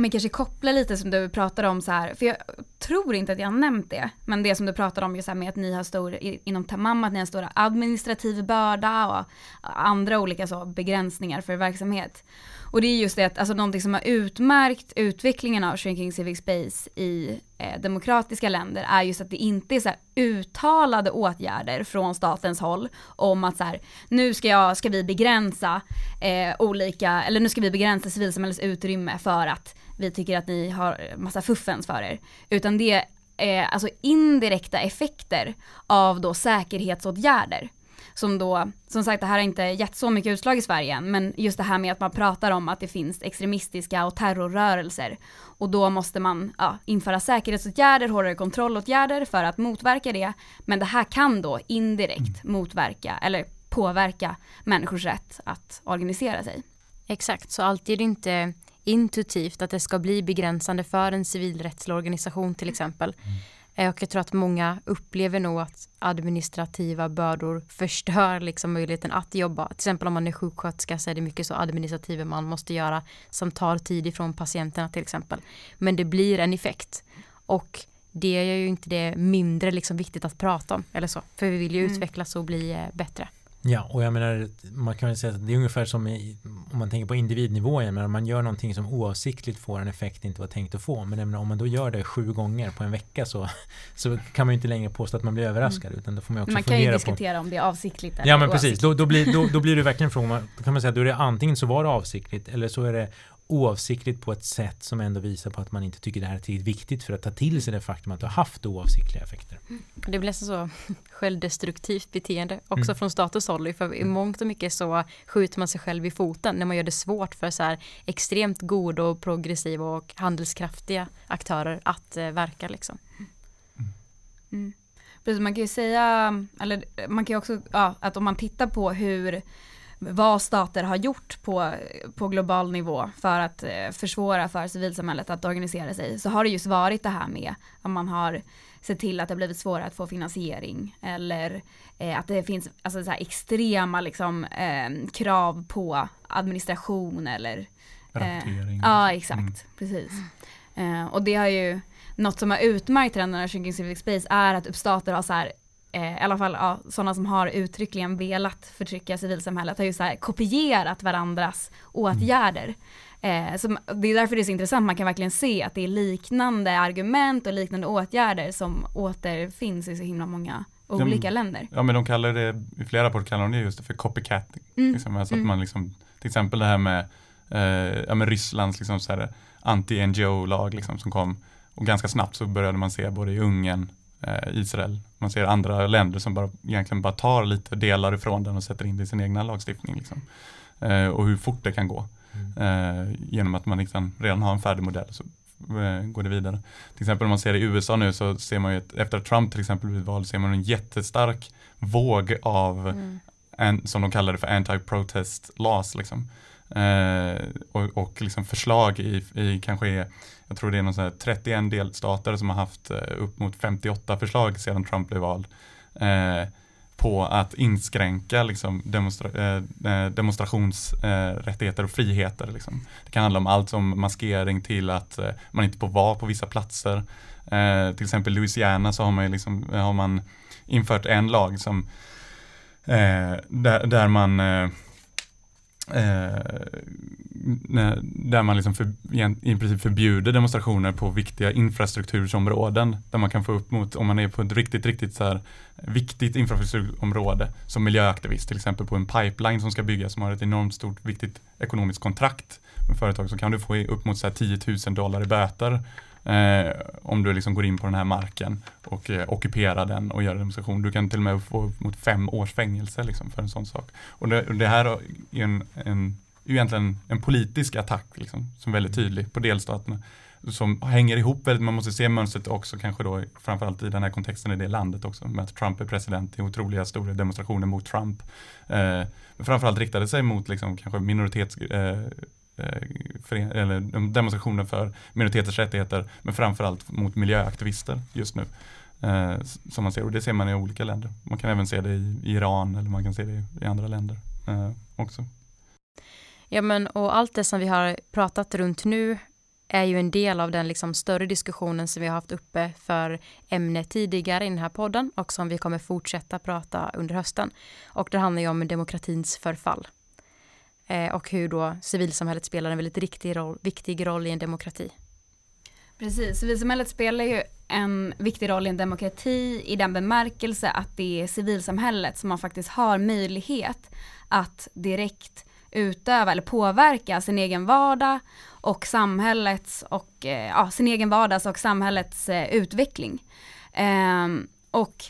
[SPEAKER 3] men kanske koppla lite som du pratade om så här, för jag tror inte att jag har nämnt det, men det som du pratade om just här med att ni har stor, inom Tamam, att ni har stora administrativ börda och andra olika så begränsningar för verksamhet. Och det är just det att, alltså någonting som har utmärkt utvecklingen av Shrinking Civic Space i eh, demokratiska länder är just att det inte är så uttalade åtgärder från statens håll om att så här, nu ska, jag, ska vi begränsa eh, olika, eller nu ska vi begränsa civilsamhällets utrymme för att vi tycker att ni har massa fuffens för er. Utan det är alltså indirekta effekter av då säkerhetsåtgärder som då, som sagt det här har inte gett så mycket utslag i Sverige än, men just det här med att man pratar om att det finns extremistiska och terrorrörelser. Och då måste man ja, införa säkerhetsåtgärder, hårdare kontrollåtgärder för att motverka det. Men det här kan då indirekt motverka, eller påverka människors rätt att organisera sig.
[SPEAKER 1] Exakt, så alltid är det inte intuitivt att det ska bli begränsande för en civilrättslig organisation till exempel. Mm. Eh, och jag tror att många upplever nog att administrativa bördor förstör liksom möjligheten att jobba. Till exempel om man är sjuksköterska så är det mycket så administrativa man måste göra som tar tid ifrån patienterna till exempel. Men det blir en effekt. Och det är ju inte det mindre liksom viktigt att prata om eller så. För vi vill ju mm. utvecklas och bli eh, bättre.
[SPEAKER 2] Ja, och jag menar, man kan väl säga att det är ungefär som i, om man tänker på individnivå, jag menar, man gör någonting som oavsiktligt får en effekt inte var tänkt att få. Men menar, om man då gör det sju gånger på en vecka så, så kan man ju inte längre påstå att man blir överraskad. Mm. Utan då får man också
[SPEAKER 3] man kan ju diskutera på, om det är avsiktligt
[SPEAKER 2] eller Ja men precis, då, då, blir, då, då blir det verkligen frågan, då kan man säga då är det antingen så var det avsiktligt eller så är det oavsiktligt på ett sätt som ändå visar på att man inte tycker det här är tillräckligt viktigt för att ta till sig det faktum att det har haft oavsiktliga effekter.
[SPEAKER 1] Det blir nästan så självdestruktivt beteende också mm. från statens håll. För i mångt och mycket så skjuter man sig själv i foten när man gör det svårt för så här extremt goda och progressiva och handelskraftiga aktörer att eh, verka liksom.
[SPEAKER 3] Mm. Precis, man kan ju säga, eller man kan ju också, ja, att om man tittar på hur vad stater har gjort på, på global nivå för att eh, försvåra för civilsamhället att organisera sig så har det just varit det här med att man har sett till att det blivit svårare att få finansiering eller eh, att det finns alltså, så extrema liksom, eh, krav på administration eller
[SPEAKER 4] eh, Rapportering.
[SPEAKER 3] Ja exakt, mm. precis. Eh, och det har ju något som har utmärkt trenden av Shrinking Civic Space är att stater har så här eh, i alla fall ja, sådana som har uttryckligen velat förtrycka civilsamhället har ju så här kopierat varandras åtgärder. Eh, så det är därför det är så intressant, man kan verkligen se att det är liknande argument och liknande åtgärder som återfinns i så himla många olika
[SPEAKER 4] de,
[SPEAKER 3] länder.
[SPEAKER 4] Ja men de kallar det, i flera rapporter kallar de det just för copycatting. Mm. Liksom, alltså mm. att man liksom, till exempel det här med, eh, ja, med Rysslands liksom, anti-NGO-lag liksom, som kom och ganska snabbt så började man se både i Ungern Israel. Man ser andra länder som bara, egentligen bara tar lite delar ifrån den och sätter in det i sin egna lagstiftning. Liksom. Eh, och hur fort det kan gå. Mm. Eh, genom att man liksom redan har en färdig modell så går det vidare. Till exempel om man ser i USA nu så ser man ju att efter Trump till exempel blivit vald ser man en jättestark våg av, mm. en, som de kallar det för anti-protest laws. Liksom. Eh, och, och liksom förslag i, i kanske är, jag tror det är någon sån 31 delstater som har haft eh, upp mot 58 förslag sedan Trump blev vald. Eh, på att inskränka liksom, demonstra eh, eh demonstrationsrättigheter eh, och friheter. Liksom. Det kan handla om allt som maskering till att eh, man inte får vara på vissa platser. Eh, till exempel Louisiana så har man, liksom, har man infört en lag som eh, där, där man Eh, Eh, där man liksom för, i princip förbjuder demonstrationer på viktiga infrastrukturområden. Där man kan få upp mot, om man är på ett riktigt, riktigt så här, viktigt infrastrukturområde som miljöaktivist, till exempel på en pipeline som ska byggas som har ett enormt stort viktigt ekonomiskt kontrakt med företag så kan du få upp mot så här 10 000 dollar i böter. Eh, om du liksom går in på den här marken och eh, ockuperar den och gör en demonstration. Du kan till och med få upp mot fem års fängelse liksom, för en sån sak. Och det, och det här är en, en, egentligen en politisk attack liksom, som är väldigt tydlig på delstaterna som hänger ihop väldigt, man måste se mönstret också kanske då framförallt i den här kontexten i det landet också med att Trump är president, det är otroliga stora demonstrationer mot Trump. Eh, men framförallt riktade sig mot liksom kanske minoritets Eh, Eh, eller eh, demonstrationer för minoriteters rättigheter men framförallt mot miljöaktivister just nu. Eh, som man ser och det ser man i olika länder. Man kan även se det i Iran eller man kan se det i andra länder eh, också.
[SPEAKER 1] Ja men och allt det som vi har pratat runt nu är ju en del av den liksom större diskussionen som vi har haft uppe för ämnet tidigare i den här podden och som vi kommer fortsätta prata under hösten. Och det handlar ju om demokratins förfall eh, och hur då civilsamhället spelar en väldigt riktig roll, viktig roll i en demokrati.
[SPEAKER 3] Precis, civilsamhället spelar ju en viktig roll i en demokrati i den bemärkelse att det är civilsamhället som man faktiskt har möjlighet att direkt utöva eller påverka sin egen vardag och samhällets och eh, ja, sin egen vardags och samhällets eh, utveckling. Eh, och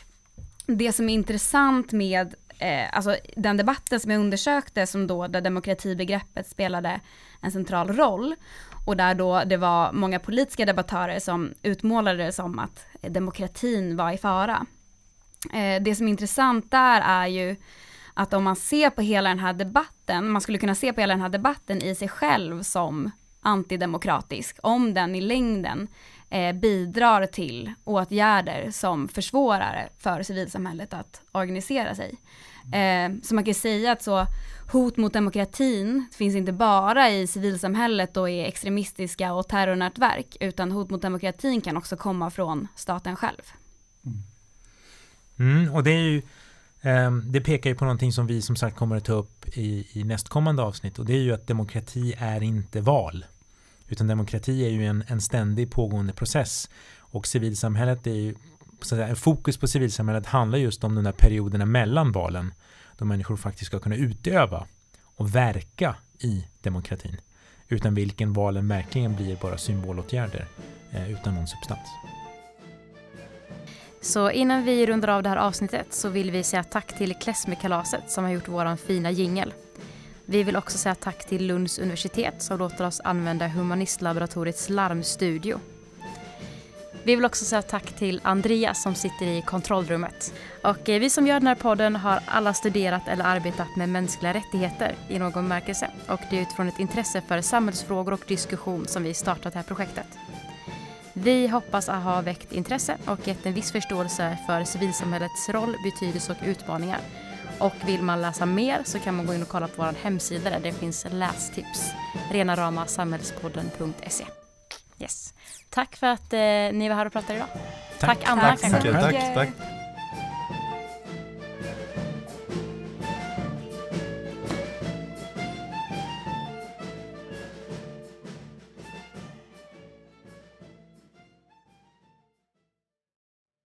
[SPEAKER 3] det som är intressant med eh, alltså den debatten som jag undersökte som då där demokratibegreppet spelade en central roll och där då det var många politiska debattörer som utmålade det som att demokratin var i fara. Eh, det som är intressant där är ju att om man ser på hela den här debatten, man skulle kunna se på hela den här debatten i sig själv som antidemokratisk, om den i längden eh, bidrar till åtgärder som försvårar för civilsamhället att organisera sig. Eh, så man kan säga att så hot mot demokratin finns inte bara i civilsamhället och i extremistiska och terrornätverk, utan hot mot demokratin kan också komma från staten själv.
[SPEAKER 2] Mm, mm och det är ju eh, det pekar ju på någonting som vi som sagt kommer att ta upp i, i nästkommande avsnitt och det är ju att demokrati är inte val. Utan demokrati är ju en, en ständig pågående process och civilsamhället är ju så att säga, fokus på civilsamhället handlar just om de där perioderna mellan valen då människor faktiskt ska kunna utöva och verka i demokratin utan vilken valen verkligen blir bara symbolåtgärder eh, utan någon substans.
[SPEAKER 1] Så innan vi rundar av det här avsnittet så vill vi säga tack till Klesmekalaset som har gjort våran fina jingel. Vi vill också säga tack till Lunds universitet som låter oss använda Humanistlaboratoriets larmstudio. Vi vill också säga tack till Andreas som sitter i kontrollrummet. Och eh, vi som gör den här podden har alla studerat eller arbetat med mänskliga rättigheter i någon bemärkelse. Och det är utifrån ett intresse för samhällsfrågor och diskussion som vi startat det här projektet. Vi hoppas att ha väckt intresse och gett en viss förståelse för civilsamhällets roll, betydelse och utmaningar. Och vill man läsa mer så kan man gå in och kolla på vår hemsida där det finns lästips. Renaramasamhällspodden.se Yes. Tack för att eh, ni var här och pratade idag.
[SPEAKER 2] Tack.
[SPEAKER 1] Tack Anna.
[SPEAKER 5] Tack. Tack, tack.